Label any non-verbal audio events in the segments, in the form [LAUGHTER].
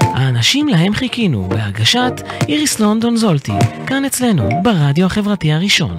האנשים להם חיכינו, בהגשת איריס לונדון זולטי, כאן אצלנו, ברדיו החברתי הראשון.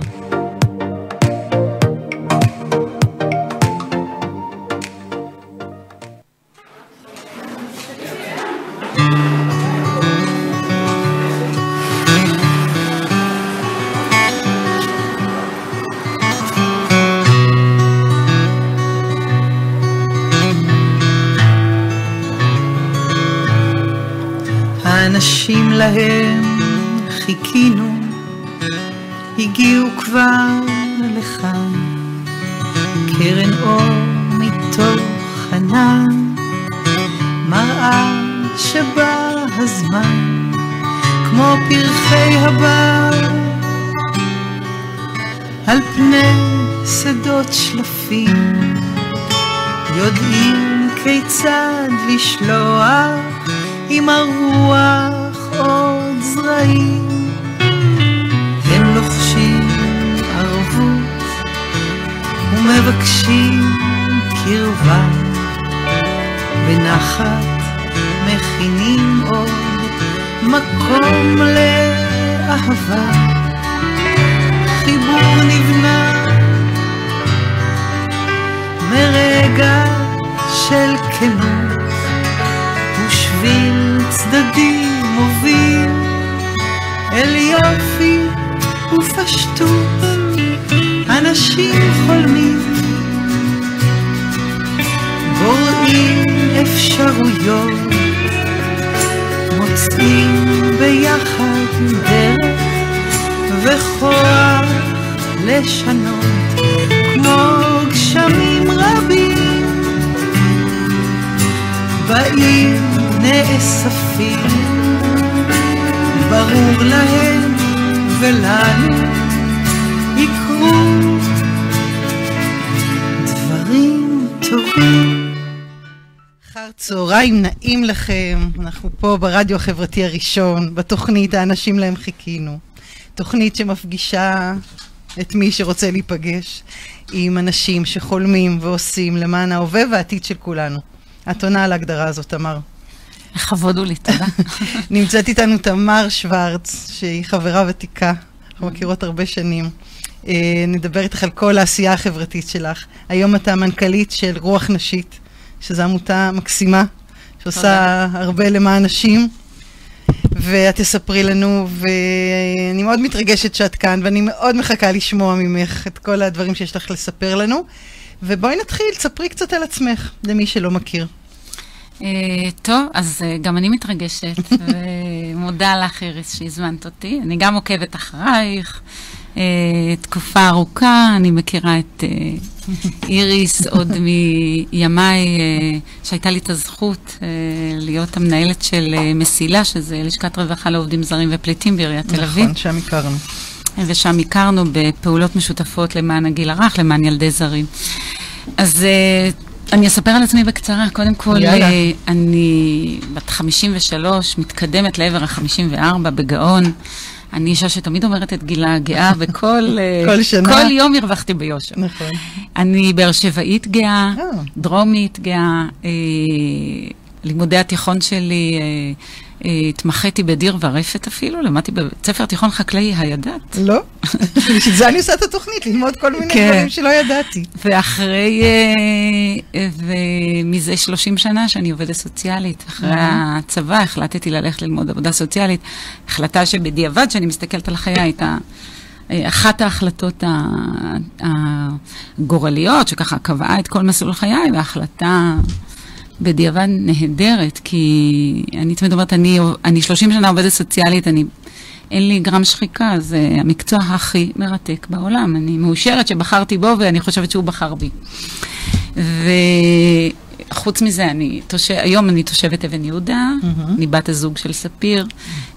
ביחד דרך וכוח לשנות כמו גשמים רבים בעיר נאספים ברור להם ולנו יקרו דברים טובים. צהריים נעים לכם, אנחנו פה ברדיו החברתי הראשון, בתוכנית האנשים להם חיכינו. תוכנית שמפגישה את מי שרוצה להיפגש עם אנשים שחולמים ועושים למען ההווה והעתיד של כולנו. את עונה על ההגדרה הזאת, תמר. לכבוד הוא לי, תודה. [LAUGHS] נמצאת איתנו תמר שוורץ, שהיא חברה ותיקה, אנחנו מכירות הרבה שנים. אה, נדבר איתך על כל העשייה החברתית שלך. היום אתה מנכ"לית של רוח נשית, שזו עמותה מקסימה, שעושה תודה. הרבה למען נשים. ואת תספרי לנו, ואני מאוד מתרגשת שאת כאן, ואני מאוד מחכה לשמוע ממך את כל הדברים שיש לך לספר לנו. ובואי נתחיל, ספרי קצת על עצמך, למי שלא מכיר. אה, טוב, אז אה, גם אני מתרגשת, [LAUGHS] ומודה לך, איריס, שהזמנת אותי. אני גם עוקבת אחרייך. אה, תקופה ארוכה, אני מכירה את אה, איריס [LAUGHS] עוד מימיי, אה, שהייתה לי את הזכות אה, להיות המנהלת של אה, מסילה, שזה לשכת רווחה לעובדים זרים ופליטים בעיריית תל אביב. נכון, שם הכרנו. ושם הכרנו בפעולות משותפות למען הגיל הרך, למען ילדי זרים. אז אני אספר על עצמי בקצרה. קודם כל, יאללה. אני בת 53, מתקדמת לעבר ה-54 בגאון. אני אישה שתמיד אומרת את גילה הגאה, [LAUGHS] וכל אה, כל שנה. כל יום הרווחתי ביושר. נכון. אני באר שבעית גאה, אה. דרומית גאה, אה, לימודי התיכון שלי, אה, אה, התמחיתי בדיר ורפת אפילו, למדתי בבית ספר תיכון חקלאי, הידעת? לא? [LAUGHS] בשביל זה אני עושה את התוכנית, ללמוד כל מיני כן. דברים שלא ידעתי. ואחרי, אה, ומזה 30 שנה שאני עובדת סוציאלית, אחרי הצבא החלטתי ללכת ללמוד עבודה סוציאלית, החלטה שבדיעבד, שאני מסתכלת על חיי, הייתה אחת ההחלטות הגורליות, שככה קבעה את כל מסלול חיי, וההחלטה בדיעבד נהדרת, כי אני תמיד אומרת, אני, אני 30 שנה עובדת סוציאלית, אני... אין לי גרם שחיקה, זה המקצוע הכי מרתק בעולם. אני מאושרת שבחרתי בו ואני חושבת שהוא בחר בי. וחוץ מזה, אני תושב, היום אני תושבת אבן יהודה, אני בת הזוג של ספיר,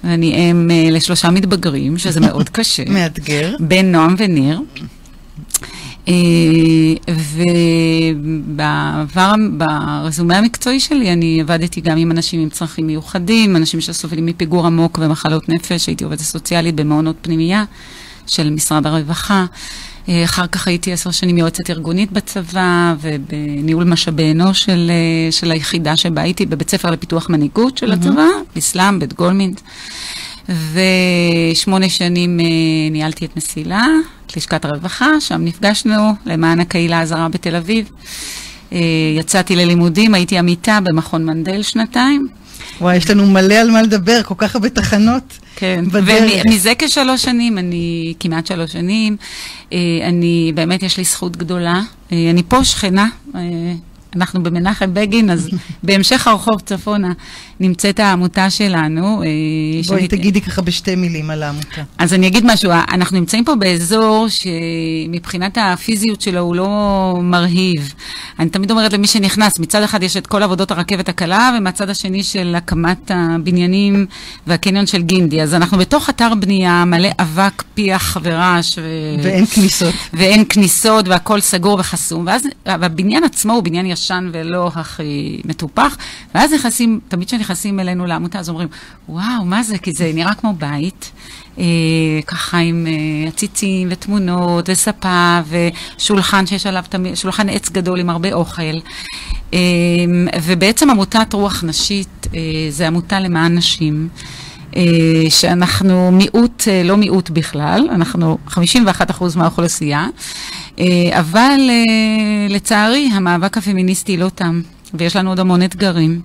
ואני אם אה, לשלושה מתבגרים, שזה מאוד [LAUGHS] קשה. מאתגר. בן נועם וניר. אה, ובעבר, ברזומה המקצועי שלי, אני עבדתי גם עם אנשים עם צרכים מיוחדים, אנשים שסובלים מפיגור עמוק ומחלות נפש, הייתי עובדת סוציאלית במעונות פנימייה של משרד הרווחה. אה, אחר כך הייתי עשר שנים יועצת ארגונית בצבא ובניהול משאבי אנוש של, אה, של היחידה שבה הייתי בבית ספר לפיתוח מנהיגות של הצבא, באסלאם, בית גולמינט. ושמונה שנים אה, ניהלתי את מסילה, את לשכת הרווחה, שם נפגשנו למען הקהילה הזרה בתל אביב. יצאתי ללימודים, הייתי עמיתה במכון מנדל שנתיים. וואי, יש לנו מלא על מה לדבר, כל כך הרבה תחנות. כן, ומזה כשלוש שנים, אני כמעט שלוש שנים, אה, אני, באמת יש לי זכות גדולה. אה, אני פה שכנה, אה, אנחנו במנחם בגין, אז [LAUGHS] בהמשך הרחוב צפונה נמצאת העמותה שלנו. אה, בואי תגידי ככה בשתי מילים על העמותה. אז אני אגיד משהו, אנחנו נמצאים פה באזור שמבחינת הפיזיות שלו הוא לא מרהיב. אני תמיד אומרת למי שנכנס, מצד אחד יש את כל עבודות הרכבת הקלה, ומהצד השני של הקמת הבניינים והקניון של גינדי. אז אנחנו בתוך אתר בנייה מלא אבק, פיח ורעש. ו... ואין כניסות. ואין כניסות והכל סגור וחסום. ואז הבניין עצמו הוא בניין ישן ולא הכי מטופח, ואז נכנסים, תמיד כשנכנסים... נכנסים אלינו לעמותה, אז אומרים, וואו, מה זה? כי זה נראה כמו בית, אה, ככה עם אה, עציצים ותמונות וספה ושולחן שיש עליו, תמיד, שולחן עץ גדול עם הרבה אוכל. אה, ובעצם עמותת רוח נשית אה, זה עמותה למען נשים. Uh, שאנחנו מיעוט, uh, לא מיעוט בכלל, אנחנו 51% מהאוכלוסייה, uh, אבל לצערי המאבק הפמיניסטי לא תם. ויש לנו עוד המון אתגרים.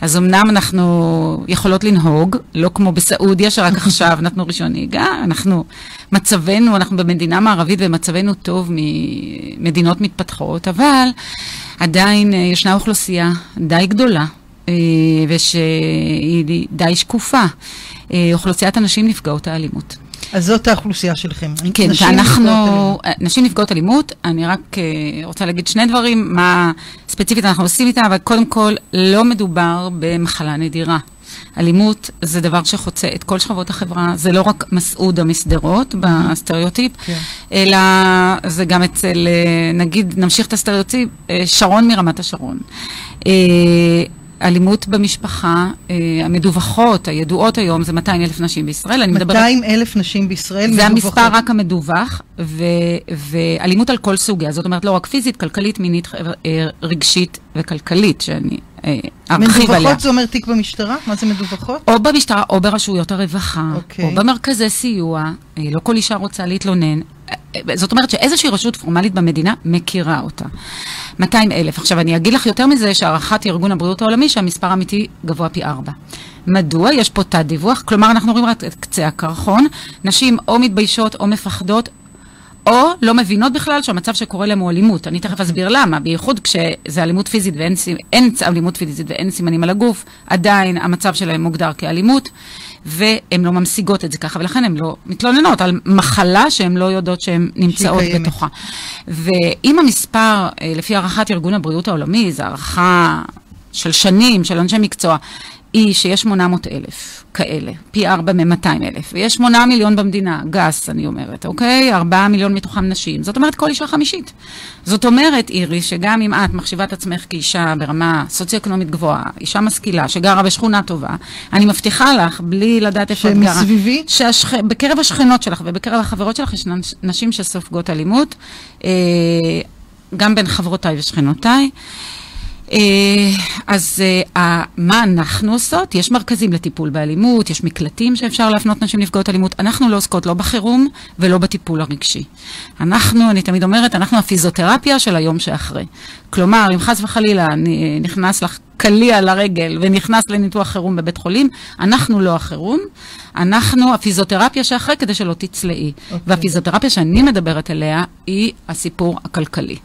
אז אמנם אנחנו יכולות לנהוג, לא כמו בסעודיה, שרק [LAUGHS] [LAUGHS] עכשיו נתנו רישיון נהיגה, אנחנו, מצבנו, אנחנו במדינה מערבית ומצבנו טוב ממדינות מתפתחות, אבל עדיין אה, ישנה אוכלוסייה די גדולה, אה, ושהיא די שקופה, אה, אוכלוסיית הנשים נפגעות האלימות. אז זאת האוכלוסייה שלכם. כן, נשים ואנחנו, נפגעות נשים נפגעות אלימות, אני רק uh, רוצה להגיד שני דברים, מה ספציפית אנחנו עושים איתה, אבל קודם כל, לא מדובר במחלה נדירה. אלימות זה דבר שחוצה את כל שכבות החברה, זה לא רק מסעודה משדרות בסטריאוטיפ, כן. אלא זה גם אצל, אה, נגיד, נמשיך את הסטריאוטיפ, אה, שרון מרמת השרון. אלימות במשפחה, אה, המדווחות, הידועות היום, זה 200 אלף נשים בישראל. 200 אלף נשים בישראל מדווחות. זה המספר רק המדווח, ו, ואלימות על כל סוגיה. זאת אומרת, לא רק פיזית, כלכלית, מינית, אה, רגשית וכלכלית, שאני אה, ארחיב עליה. מדווחות זה אומר תיק במשטרה? מה זה מדווחות? או במשטרה, או ברשויות הרווחה, okay. אוקיי. או במרכזי סיוע. לא כל אישה רוצה להתלונן. זאת אומרת שאיזושהי רשות פורמלית במדינה מכירה אותה. 200 אלף. עכשיו, אני אגיד לך יותר מזה, שהערכת ארגון הבריאות העולמי, שהמספר האמיתי גבוה פי ארבע. מדוע? יש פה תת דיווח, כלומר, אנחנו רואים רק את קצה הקרחון. נשים או מתביישות או מפחדות. או לא מבינות בכלל שהמצב שקורה להם הוא אלימות. אני תכף אסביר למה, בייחוד כשזה אלימות פיזית ואין אין אלימות פיזית ואין סימנים על הגוף, עדיין המצב שלהם מוגדר כאלימות. והן לא ממשיגות את זה ככה, ולכן הן לא מתלוננות על מחלה שהן לא יודעות שהן נמצאות בתוכה. ואם המספר, אה, לפי הערכת ארגון הבריאות העולמי, זו הערכה של שנים, של אנשי מקצוע, היא שיש 800 אלף כאלה, פי 4 מ-200 אלף, ויש 8 מיליון במדינה, גס, אני אומרת, אוקיי? 4 מיליון מתוכם נשים. זאת אומרת, כל אישה חמישית. זאת אומרת, אירי, שגם אם את מחשיבה את עצמך כאישה ברמה סוציו-אקונומית גבוהה, אישה משכילה, שגרה בשכונה טובה, אני מבטיחה לך, בלי לדעת איפה את גרה, שמסביבי? שבקרב השכנות שלך ובקרב החברות שלך יש נשים שסופגות אלימות, אה, גם בין חברותיי ושכנותיי. אה, אז אה, מה אנחנו עושות? יש מרכזים לטיפול באלימות, יש מקלטים שאפשר להפנות נשים נפגעות אלימות. אנחנו לא עוסקות לא בחירום ולא בטיפול הרגשי. אנחנו, אני תמיד אומרת, אנחנו הפיזיותרפיה של היום שאחרי. כלומר, אם חס וחלילה נכנס לך קליע לרגל ונכנס לניתוח חירום בבית חולים, אנחנו לא החירום, אנחנו הפיזיותרפיה שאחרי כדי שלא תצלעי. Okay. אוקיי. והפיזיותרפיה שאני מדברת עליה היא הסיפור הכלכלי.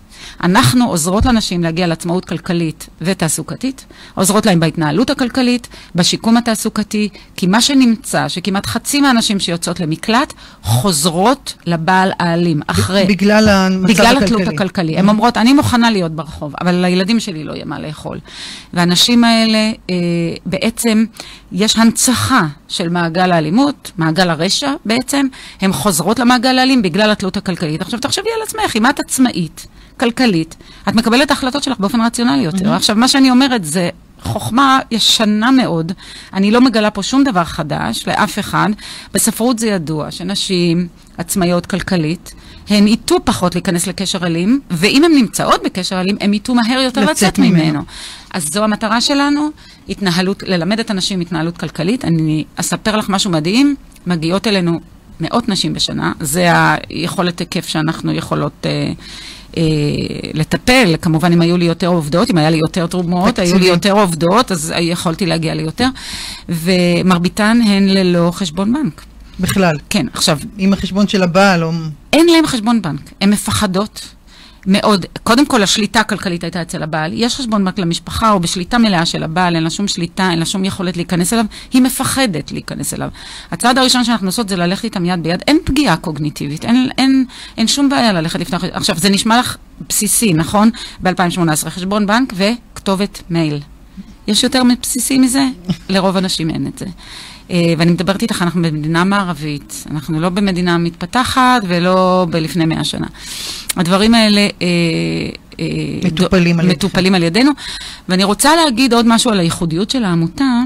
אנחנו עוזרות לנשים להגיע לעצמאות כלכלית ותעסוקתית, עוזרות להם בהתנהלות הכלכלית, בשיקום התעסוקתי, כי מה שנמצא, שכמעט חצי מהנשים שיוצאות למקלט, חוזרות לבעל האלים, אחרי... בגלל המצב הכלכלי. בגלל התלות הכלכלי. הן mm-hmm. אומרות, אני מוכנה להיות ברחוב, אבל לילדים שלי לא יהיה מה לאכול. והנשים האלה, אה, בעצם, יש הנצחה של מעגל האלימות, מעגל הרשע בעצם, הן חוזרות למעגל האלים בגלל התלות הכלכלית. עכשיו תחשבי על עצמך, אם את עצמאית, כלכלית, את מקבלת את ההחלטות שלך באופן רציונלי יותר. Mm-hmm. עכשיו, מה שאני אומרת זה חוכמה ישנה מאוד. אני לא מגלה פה שום דבר חדש לאף אחד. בספרות זה ידוע שנשים עצמאיות כלכלית, הן ייטו פחות להיכנס לקשר אלים, ואם הן נמצאות בקשר אלים, הן ייטו מהר יותר לצאת, לצאת ממנו. ממנו. אז זו המטרה שלנו, התנהלות, ללמד את הנשים התנהלות כלכלית. אני אספר לך משהו מדהים, מגיעות אלינו מאות נשים בשנה, זה היכולת היקף שאנחנו יכולות... אה, לטפל, כמובן אם היו לי יותר עובדות, אם היה לי יותר תרומות, היו לי יותר עובדות, אז יכולתי להגיע ליותר, ומרביתן הן ללא חשבון בנק. בכלל. כן, עכשיו... עם החשבון של הבעל או... אין להם חשבון בנק, הן מפחדות. מאוד, קודם כל השליטה הכלכלית הייתה אצל הבעל, יש חשבון בנק למשפחה או בשליטה מלאה של הבעל, אין לה שום שליטה, אין לה שום יכולת להיכנס אליו, היא מפחדת להיכנס אליו. הצעד הראשון שאנחנו עושות זה ללכת איתם יד ביד, אין פגיעה קוגניטיבית, אין, אין, אין שום בעיה ללכת לפתוח, עכשיו זה נשמע לך בסיסי, נכון? ב-2018, חשבון בנק וכתובת מייל. יש יותר מבסיסי מזה? לרוב הנשים אין את זה. אה, ואני מדברת איתך, אנחנו במדינה מערבית, אנחנו לא במדינה מתפתחת ולא בלפני מאה שנה. הדברים האלה... אה, אה, מטופלים, על, מטופלים על ידינו. ואני רוצה להגיד עוד משהו על הייחודיות של העמותה.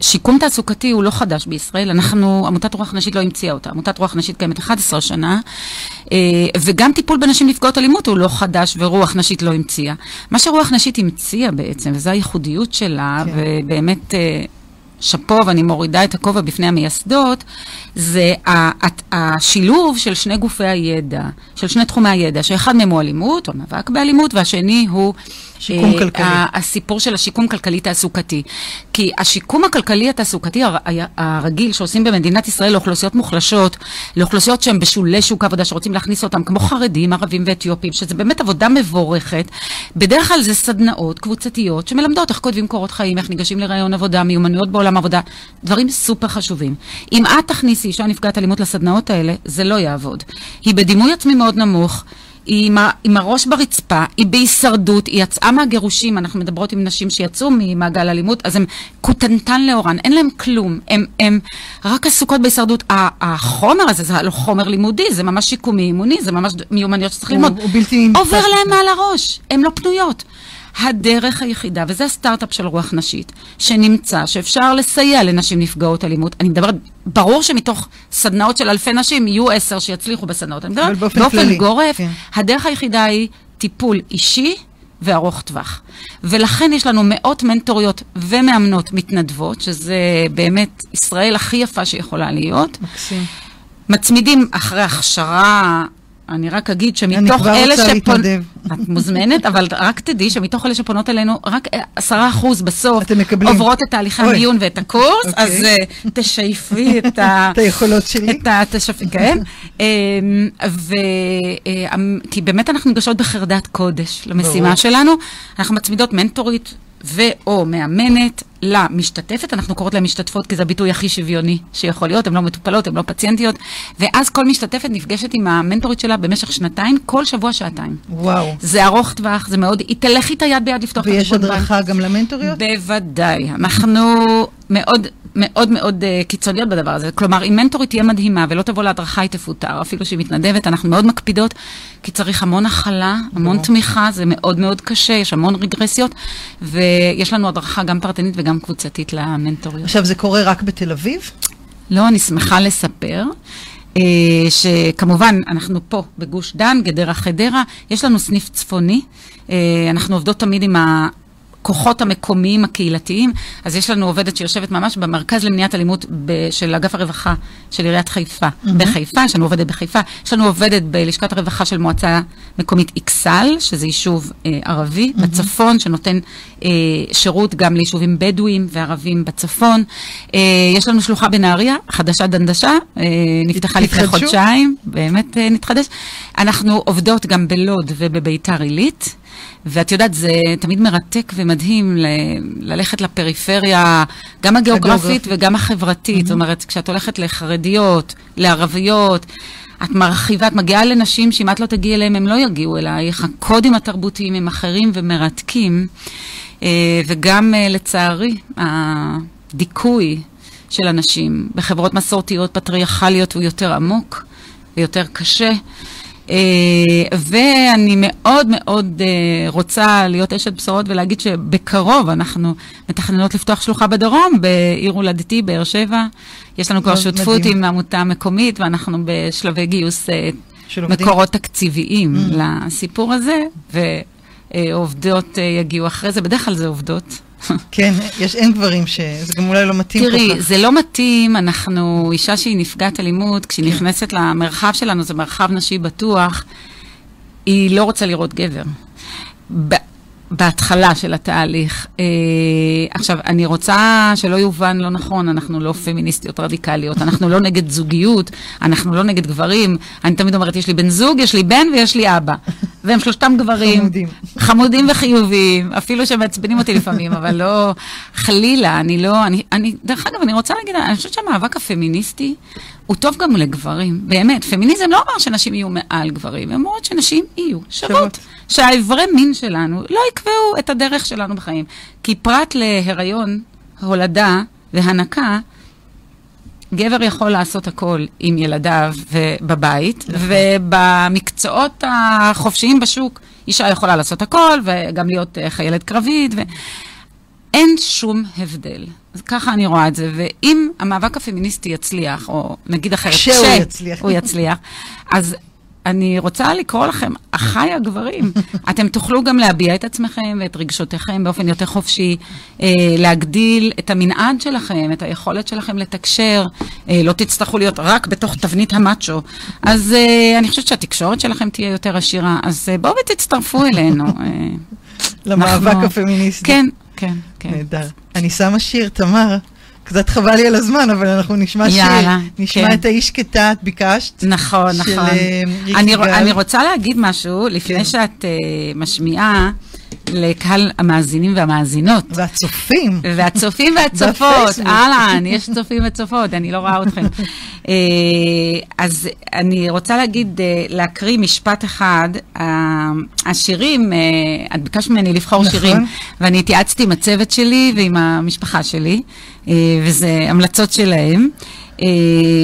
שיקום תעסוקתי הוא לא חדש בישראל, אנחנו, עמותת רוח נשית לא המציאה אותה, עמותת רוח נשית קיימת 11 שנה, וגם טיפול בנשים נפגעות אלימות הוא לא חדש ורוח נשית לא המציאה. מה שרוח נשית המציאה בעצם, וזו הייחודיות שלה, כן. ובאמת שאפו, ואני מורידה את הכובע בפני המייסדות, זה השילוב של שני גופי הידע, של שני תחומי הידע, שאחד מהם הוא אלימות, או מאבק באלימות, והשני הוא... שיקום uh, כלכלי. הסיפור של השיקום כלכלי-תעסוקתי. כי השיקום הכלכלי התעסוקתי הרגיל שעושים במדינת ישראל לאוכלוסיות מוחלשות, לאוכלוסיות שהן בשולי שוק העבודה, שרוצים להכניס אותם, כמו חרדים, ערבים ואתיופים, שזה באמת עבודה מבורכת, בדרך כלל זה סדנאות קבוצתיות שמלמדות איך כותבים קורות חיים, איך ניגשים לרעיון עבודה, מיומנויות בעולם עבודה, דברים סופר חשובים. אם את תכניסי אישה נפגעת אלימות לסדנאות האלה, זה לא יעבוד. היא בדימוי עצמי מאוד נמוך. היא עם, ה, עם הראש ברצפה, היא בהישרדות, היא יצאה מהגירושים, אנחנו מדברות עם נשים שיצאו ממעגל אלימות, אז הן קוטנטן לאורן, אין להן כלום, הן רק עסוקות בהישרדות. החומר הזה זה לא חומר לימודי, זה ממש שיקומי אימוני, זה ממש מיומנויות שצריך ללמוד. הוא בלתי... עובר להן מעל הראש, הן לא פנויות. הדרך היחידה, וזה הסטארט-אפ של רוח נשית, שנמצא שאפשר לסייע לנשים נפגעות אלימות. אני מדברת, ברור שמתוך סדנאות של אלפי נשים יהיו עשר שיצליחו בסדנאות. אני מדברת באופן, באופן גורף, כן. הדרך היחידה היא טיפול אישי. וארוך טווח. ולכן יש לנו מאות מנטוריות ומאמנות מתנדבות, שזה באמת ישראל הכי יפה שיכולה להיות. מקסים. מצמידים אחרי הכשרה אני רק אגיד שמתוך אלה שפונות... את מוזמנת, אבל רק תדעי שמתוך אלה שפונות אלינו, רק עשרה אחוז בסוף עוברות את תהליכי המיון ואת הקורס, אוקיי. אז uh, תשייפי את ה... [LAUGHS] את היכולות שלי. את ה... תשייפי, כן. אמ, ו... אה, אמ, כי באמת אנחנו ניגשות בחרדת קודש למשימה שלנו. אנחנו מצמידות מנטורית ו/או מאמנת למשתתפת, אנחנו קוראות להן משתתפות כי זה הביטוי הכי שוויוני שיכול להיות, הן לא מטופלות, הן לא פציינטיות, ואז כל משתתפת נפגשת עם המנטורית שלה במשך שנתיים, כל שבוע שעתיים. וואו. זה ארוך טווח, זה מאוד, היא תלך איתה יד ביד לפתוח את החשבון בנק. ויש הדרכה גם למנטוריות? בוודאי. אנחנו מאוד מאוד מאוד uh, קיצוניות בדבר הזה. כלומר, אם מנטורית תהיה מדהימה ולא תבוא להדרכה, היא תפוטר, אפילו שהיא מתנדבת, אנחנו מאוד מקפידות, כי צריך המון הכלה, המון תמיכה, זה מאוד מאוד קשה, יש המון רגרסיות, ויש לנו הדרכה גם פרטנית וגם קבוצתית למנטוריות. עכשיו, זה קורה רק בתל אביב? לא, אני שמחה לספר. Uh, שכמובן, אנחנו פה בגוש דן, גדרה חדרה, יש לנו סניף צפוני, uh, אנחנו עובדות תמיד עם ה... הכוחות המקומיים הקהילתיים. אז יש לנו עובדת שיושבת ממש במרכז למניעת אלימות ב- של אגף הרווחה של עיריית חיפה, mm-hmm. בחיפה, יש לנו עובדת בחיפה, יש לנו עובדת בלשכת הרווחה של מועצה מקומית אכסל, שזה יישוב אה, ערבי mm-hmm. בצפון, שנותן אה, שירות גם ליישובים בדואים וערבים בצפון. אה, יש לנו שלוחה בנהריה, חדשה דנדשה, אה, נפתחה לפני חודשיים, באמת אה, נתחדש. אנחנו עובדות גם בלוד ובביתר עילית. ואת יודעת, זה תמיד מרתק ומדהים ל- ללכת לפריפריה, גם הגיאוגרפית וגם החברתית. Mm-hmm. זאת אומרת, כשאת הולכת לחרדיות, לערביות, את מרחיבה, את מגיעה לנשים שאם את לא תגיעי אליהם, הם לא יגיעו אלייך. הקודים התרבותיים הם אחרים ומרתקים. אה, וגם, אה, לצערי, הדיכוי של אנשים בחברות מסורתיות פטריארכליות הוא יותר עמוק ויותר קשה. אה, ואני מאוד מאוד אה, רוצה להיות אשת בשורות ולהגיד שבקרוב אנחנו מתכננות לפתוח שלוחה בדרום, בעיר הולדתי, באר שבע. יש לנו כבר שותפות מדהים. עם עמותה מקומית, ואנחנו בשלבי גיוס מקורות תקציביים mm. לסיפור הזה, ועובדות יגיעו אחרי זה, בדרך כלל זה עובדות. כן, יש, אין גברים ש... זה גם אולי לא מתאים תראי, כל כך. תראי, זה לא מתאים, אנחנו, אישה שהיא נפגעת אלימות, כשהיא כן. נכנסת למרחב שלנו, זה מרחב נשי בטוח, היא לא רוצה לראות גבר. בהתחלה של התהליך. אה, עכשיו, אני רוצה שלא יובן לא נכון, אנחנו לא פמיניסטיות רדיקליות, אנחנו לא נגד זוגיות, אנחנו לא נגד גברים. אני תמיד אומרת, יש לי בן זוג, יש לי בן ויש לי אבא. והם שלושתם גברים. חמודים. חמודים וחיוביים, אפילו שמעצבנים אותי לפעמים, אבל לא, חלילה, אני לא, אני, אני, דרך אגב, אני רוצה להגיד, אני חושבת שהמאבק הפמיניסטי הוא טוב גם לגברים, באמת. פמיניזם לא אומר שנשים יהיו מעל גברים, הם אומרות שנשים יהיו שוות. שהאיברי מין שלנו לא יקבעו את הדרך שלנו בחיים. כי פרט להיריון, הולדה והנקה, גבר יכול לעשות הכל עם ילדיו ובבית, נכון. ובמקצועות החופשיים בשוק, אישה יכולה לעשות הכל, וגם להיות אה, חיילת קרבית, ואין שום הבדל. אז ככה אני רואה את זה, ואם המאבק הפמיניסטי יצליח, או נגיד אחרת, כשהוא יצליח, הוא [LAUGHS] יצליח, אז אני רוצה לקרוא לכם, אחיי הגברים, [LAUGHS] אתם תוכלו גם להביע את עצמכם ואת רגשותיכם באופן יותר חופשי, אה, להגדיל את המנעד שלכם, את היכולת שלכם לתקשר, אה, לא תצטרכו להיות רק בתוך תבנית המאצ'ו. אז אה, אני חושבת שהתקשורת שלכם תהיה יותר עשירה, אז אה, בואו ותצטרפו אלינו. אה, למאבק אנחנו... הפמיניסטי. כן, כן, כן. נהדר. אני שמה שיר, תמר. קצת חבל לי על הזמן, אבל אנחנו נשמע יאללה, שיר. נשמע כן. את האיש כתה, את ביקשת. נכון, של, נכון. Uh, אני, אני רוצה להגיד משהו, לפני כן. שאת uh, משמיעה לקהל המאזינים והמאזינות. והצופים. והצופים והצופות. אהלן, יש צופים וצופות, אני לא רואה אתכם. uh, אז אני רוצה להגיד, uh, להקריא משפט אחד. Uh, השירים, את ביקשת ממני לבחור נכון. שירים, ואני התייעצתי עם הצוות שלי ועם המשפחה שלי. אה, וזה המלצות שלהם. אה,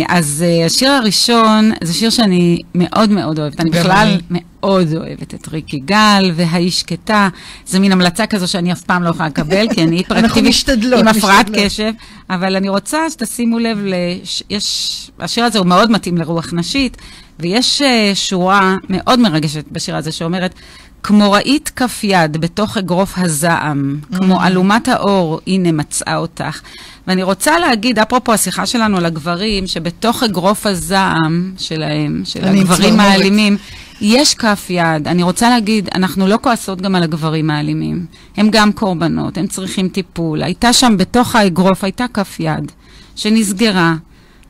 אז אה, השיר הראשון זה שיר שאני מאוד מאוד אוהבת. אני בכלל מאוד אוהבת את ריקי גל והאיש שקטה. זה מין המלצה כזו שאני אף פעם לא יכולה לקבל, כי אני [LAUGHS] היפראקטיבית עם הפרעת קשב. אבל אני רוצה שתשימו לב, לש... יש... השיר הזה הוא מאוד מתאים לרוח נשית, ויש שורה מאוד מרגשת בשיר הזה שאומרת, כמו ראית כף יד בתוך אגרוף הזעם, כמו mm. אלומת האור, הנה מצאה אותך. ואני רוצה להגיד, אפרופו השיחה שלנו על הגברים, שבתוך אגרוף הזעם שלהם, של הגברים האלימים, יש כף יד. אני רוצה להגיד, אנחנו לא כועסות גם על הגברים האלימים. הם גם קורבנות, הם צריכים טיפול. הייתה שם, בתוך האגרוף, הייתה כף יד שנסגרה,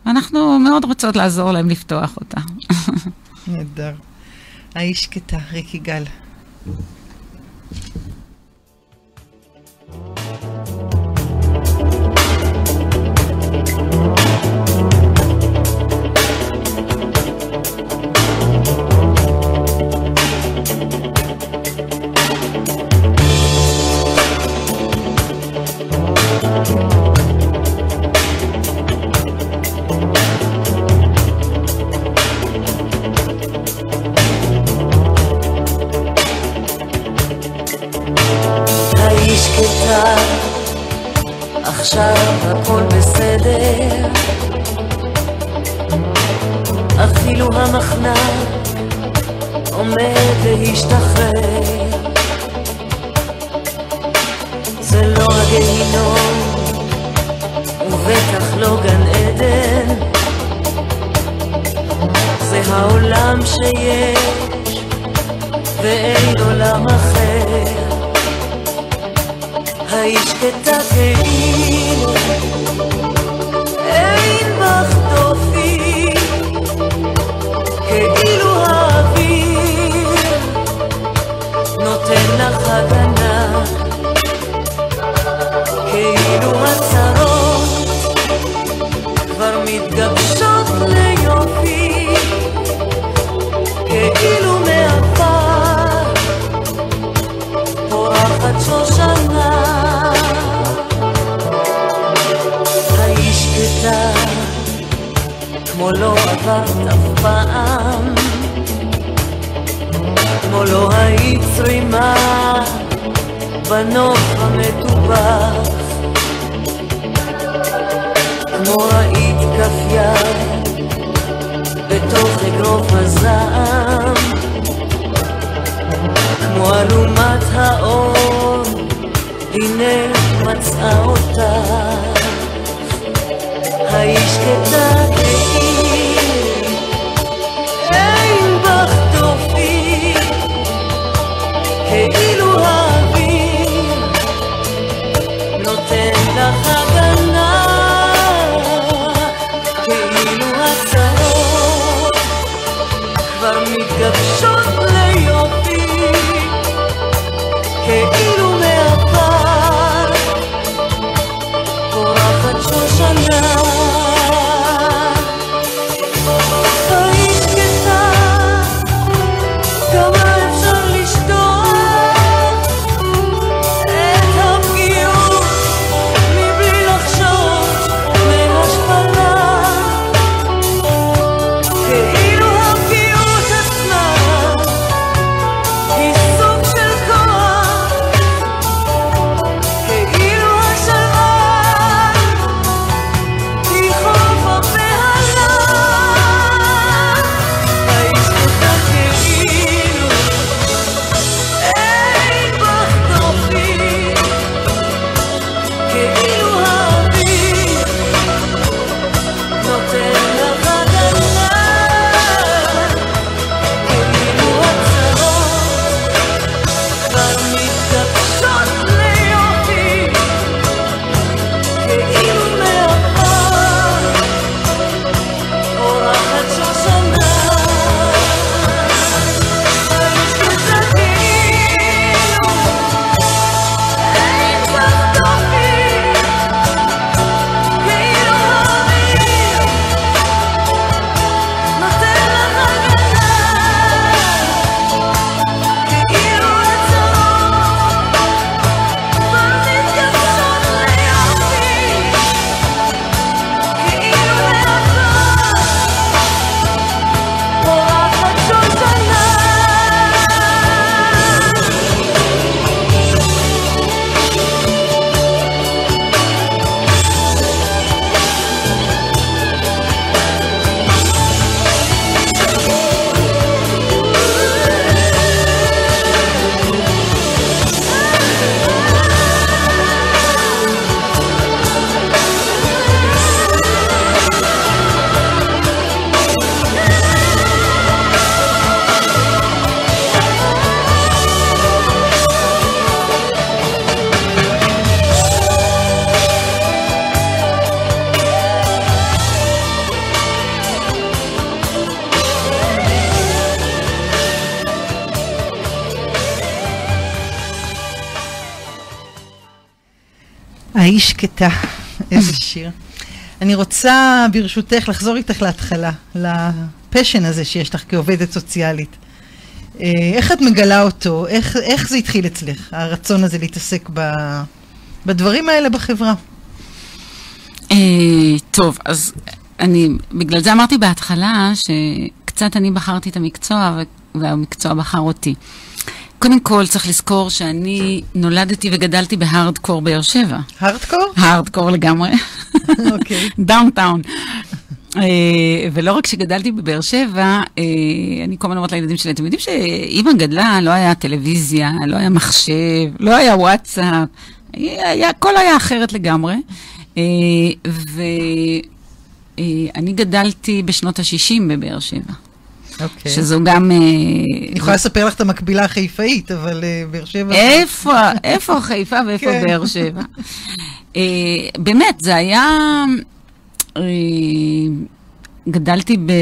ואנחנו מאוד רוצות לעזור להם לפתוח אותה. נהדר. האיש שקטה, ריקי גל. צרימה בנוף המטובח כמו ראית כף יד בתוך אגרוף הזעם. כמו אלומת האור הנה מצאה אותך האיש קטן שקטה, איזה שיר. אני רוצה ברשותך לחזור איתך להתחלה, לפשן הזה שיש לך כעובדת סוציאלית. אה, איך את מגלה אותו? איך, איך זה התחיל אצלך, הרצון הזה להתעסק ב, בדברים האלה בחברה? אה, טוב, אז אני, בגלל זה אמרתי בהתחלה שקצת אני בחרתי את המקצוע והמקצוע בחר אותי. קודם כל, צריך לזכור שאני נולדתי וגדלתי בהארדקור באר שבע. Hardcore? Hardcore לגמרי. אוקיי. [LAUGHS] Downtown. אה, ולא רק שגדלתי בבאר שבע, אה, אני כל הזמן אומרת לילדים שלי, אתם יודעים שאימא גדלה, לא היה טלוויזיה, לא היה מחשב, לא היה וואטסאפ, הכל היה אחרת לגמרי. אה, ואני גדלתי בשנות ה-60 בבאר שבע. אוקיי. שזו גם... אה, אני יכולה לספר לך את המקבילה החיפאית, אבל אה, באר שבע... איפה, איפה חיפה ואיפה כן. באר שבע? אה, באמת, זה היה... גדלתי ב...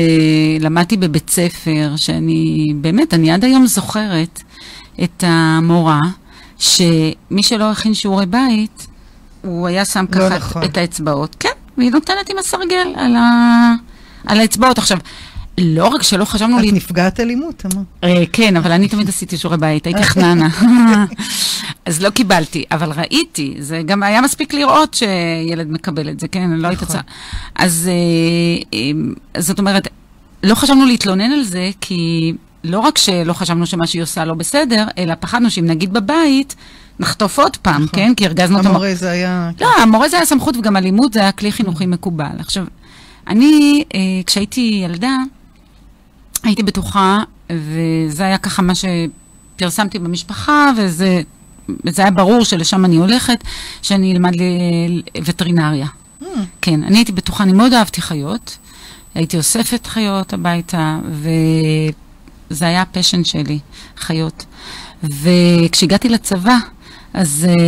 למדתי בבית ספר, שאני באמת, אני עד היום זוכרת את המורה, שמי שלא הכין שיעורי בית, הוא היה שם לא ככה נכון. את האצבעות. כן, והיא נותנת עם הסרגל על, ה... על האצבעות. עכשיו, לא רק שלא חשבנו... את לי... נפגעת אלימות, אמר. אה, כן, אבל אני תמיד עשיתי שיעורי בית, הייתי חננה. [LAUGHS] אז לא קיבלתי, אבל ראיתי, זה גם היה מספיק לראות שילד מקבל את זה, כן? לא היית צריכה. אז אה, אה, זאת אומרת, לא חשבנו להתלונן על זה, כי לא רק שלא חשבנו שמה שהיא עושה לא בסדר, אלא פחדנו שאם נגיד בבית, נחטוף עוד פעם, נכון. כן? כי הרגזנו את המ... המורה זה היה... לא, המורה זה היה סמכות וגם אלימות זה היה כלי חינוכי מקובל. עכשיו, אני, אה, כשהייתי ילדה, הייתי בטוחה, וזה היה ככה מה שפרסמתי במשפחה, וזה וזה היה ברור שלשם אני הולכת, שאני אלמד ל- וטרינריה. Hmm, כן, אני הייתי בטוחה, אני מאוד אהבתי חיות. הייתי אוספת חיות הביתה, וזה היה הפשן שלי, חיות. וכשהגעתי לצבא, אז uh,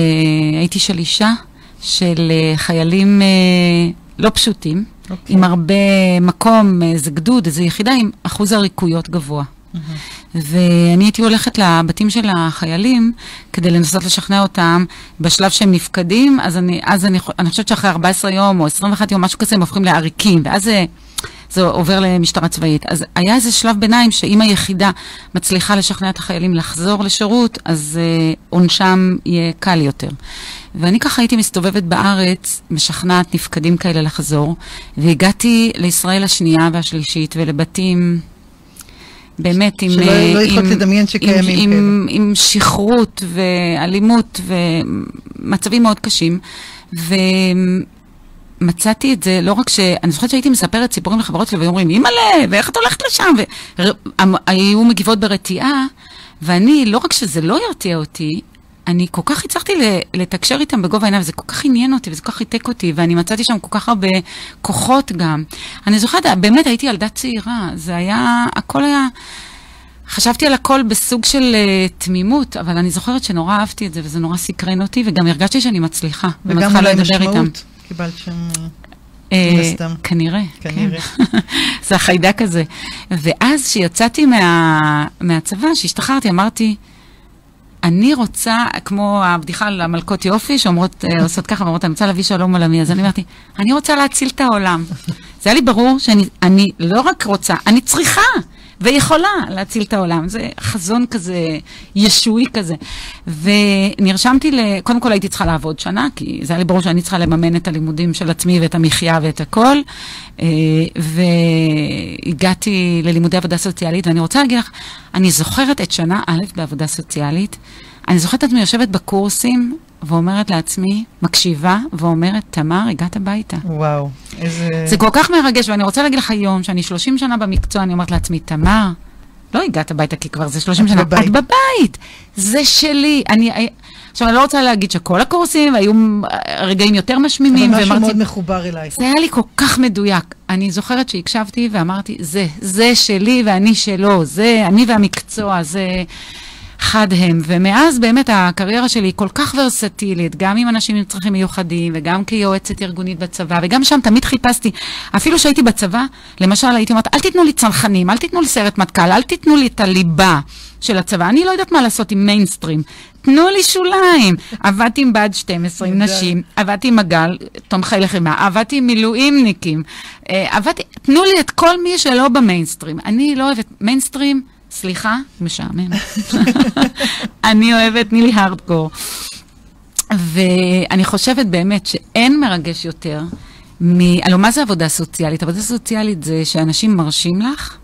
הייתי שלישה של uh, חיילים uh, לא פשוטים, okay. אוקיי. עם הרבה מקום, איזה גדוד, איזה יחידה, עם אחוז עריקויות גבוה. ואני הייתי הולכת לבתים של החיילים כדי לנסות לשכנע אותם בשלב שהם נפקדים, אז אני, אז אני, אני חושבת שאחרי 14 יום או 21 יום, משהו כזה, הם הופכים לעריקים, ואז זה, זה עובר למשטרה צבאית. אז היה איזה שלב ביניים שאם היחידה מצליחה לשכנע את החיילים לחזור לשירות, אז uh, עונשם יהיה קל יותר. ואני ככה הייתי מסתובבת בארץ, משכנעת נפקדים כאלה לחזור, והגעתי לישראל השנייה והשלישית ולבתים... באמת, עם... שלא- אה, לא יכולת עם- לדמיין שקיימים עם, עם, עם שכרות ואלימות ומצבים מאוד קשים. ומצאתי את זה, לא רק ש... אני זוכרת שהייתי מספרת סיפורים לחברות שלי, והיו אומרים, אימא'לה, ואיך את הולכת לשם? והיו מגיבות ברתיעה, ואני, לא רק שזה לא הרתיע אותי, אני כל כך הצלחתי לתקשר איתם בגובה העיניים, וזה כל כך עניין אותי, וזה כל כך ריתק אותי, ואני מצאתי שם כל כך הרבה כוחות גם. אני זוכרת, באמת הייתי ילדה צעירה, זה היה, הכל היה... חשבתי על הכל בסוג של uh, תמימות, אבל אני זוכרת שנורא אהבתי את זה, וזה נורא סקרן אותי, וגם הרגשתי שאני מצליחה. וגם אולי. משמעות. קיבלת שם... אה, מן הסתם. כנראה, כנראה. כן. [LAUGHS] זה החיידק הזה. ואז כשיצאתי מה, מהצבא, כשהשתחררתי, אמרתי, אני רוצה, כמו הבדיחה על המלכות יופי, שאומרות, אה, עושות ככה, ואומרות, אני רוצה להביא שלום עולמי, אז אני אמרתי, אני רוצה להציל את העולם. זה היה לי ברור שאני אני לא רק רוצה, אני צריכה. ויכולה להציל את העולם. זה חזון כזה, ישועי כזה. ונרשמתי, ל... קודם כל הייתי צריכה לעבוד שנה, כי זה היה לי ברור שאני צריכה לממן את הלימודים של עצמי ואת המחיה ואת הכל. אה, והגעתי ללימודי עבודה סוציאלית, ואני רוצה להגיד לך, אני זוכרת את שנה א' בעבודה סוציאלית. אני זוכרת את עצמי יושבת בקורסים ואומרת לעצמי, מקשיבה ואומרת, תמר, הגעת הביתה. וואו, איזה... זה כל כך מרגש, ואני רוצה להגיד לך היום, שאני 30 שנה במקצוע, אני אומרת לעצמי, תמר, לא הגעת הביתה כי כבר זה 30 את שנה, בבית. את בבית, זה שלי. אני, עכשיו, אני לא רוצה להגיד שכל הקורסים היו רגעים יותר אבל משמימים, משהו ומרצים- מאוד מחובר אלייך. זה היה לי כל כך מדויק. אני זוכרת שהקשבתי ואמרתי, זה, זה שלי ואני שלו, זה אני והמקצוע, זה חד הם. ומאז באמת הקריירה שלי היא כל כך ורסטילית, גם עם אנשים עם צרכים מיוחדים, וגם כיועצת ארגונית בצבא, וגם שם תמיד חיפשתי, אפילו שהייתי בצבא, למשל הייתי אומרת, אל תיתנו לי צנחנים, אל תיתנו לי סיירת מטכ"ל, אל תיתנו לי את הליבה של הצבא, אני לא יודעת מה לעשות עם מיינסטרים. תנו לי שוליים. [LAUGHS] עבדתי עם בעד 12, עם. נשים, עבדתי עם מג"ל, תומכי לחימה, עבדתי עם מילואימניקים, אה, עבדתי, תנו לי את כל מי שלא במיינסטרים. אני לא אוהבת מיינסטרים, סליחה, משעמם. אני אוהבת, תני לי הארדקור. ואני חושבת באמת שאין מרגש יותר מ... הלוא מה זה עבודה סוציאלית? עבודה סוציאלית זה שאנשים מרשים לך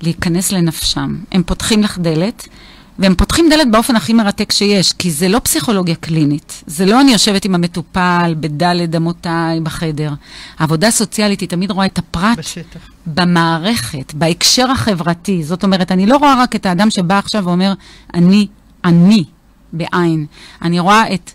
להיכנס לנפשם. הם פותחים לך דלת, והם פותחים דלת באופן הכי מרתק שיש, כי זה לא פסיכולוגיה קלינית. זה לא אני יושבת עם המטופל בדלת אמותיי בחדר. העבודה הסוציאלית היא תמיד רואה את הפרט בשטח. במערכת, בהקשר החברתי. זאת אומרת, אני לא רואה רק את האדם שבא עכשיו ואומר, אני, אני, בעין. אני רואה את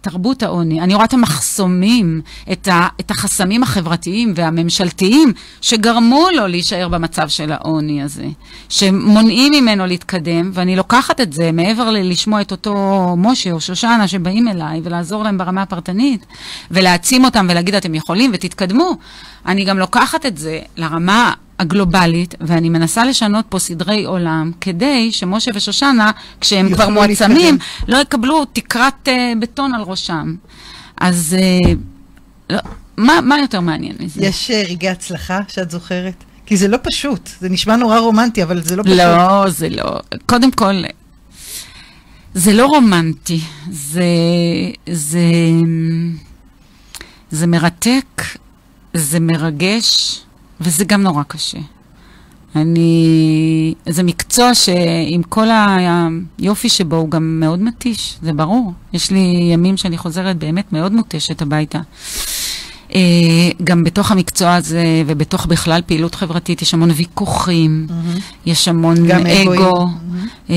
תרבות העוני, אני רואה את המחסומים, את, ה, את החסמים החברתיים והממשלתיים שגרמו לו להישאר במצב של העוני הזה, שמונעים ממנו להתקדם, ואני לוקחת את זה מעבר ללשמוע את אותו משה או שושנה שבאים אליי ולעזור להם ברמה הפרטנית, ולהעצים אותם ולהגיד אתם יכולים ותתקדמו. אני גם לוקחת את זה לרמה הגלובלית, ואני מנסה לשנות פה סדרי עולם, כדי שמשה ושושנה, כשהם כבר מועצמים, להתקדם. לא יקבלו תקרת uh, בטון על ראשם. אז uh, לא, מה, מה יותר מעניין מזה? יש אה, רגעי הצלחה שאת זוכרת? כי זה לא פשוט, זה נשמע נורא רומנטי, אבל זה לא פשוט. לא, זה לא. קודם כל, זה לא רומנטי. זה, זה, זה מרתק, זה מרגש, וזה גם נורא קשה. אני... זה מקצוע שעם כל היופי שבו הוא גם מאוד מתיש, זה ברור. יש לי ימים שאני חוזרת באמת מאוד מותשת הביתה. אה, גם בתוך המקצוע הזה ובתוך בכלל פעילות חברתית יש המון ויכוחים, mm-hmm. יש המון אגו. אה,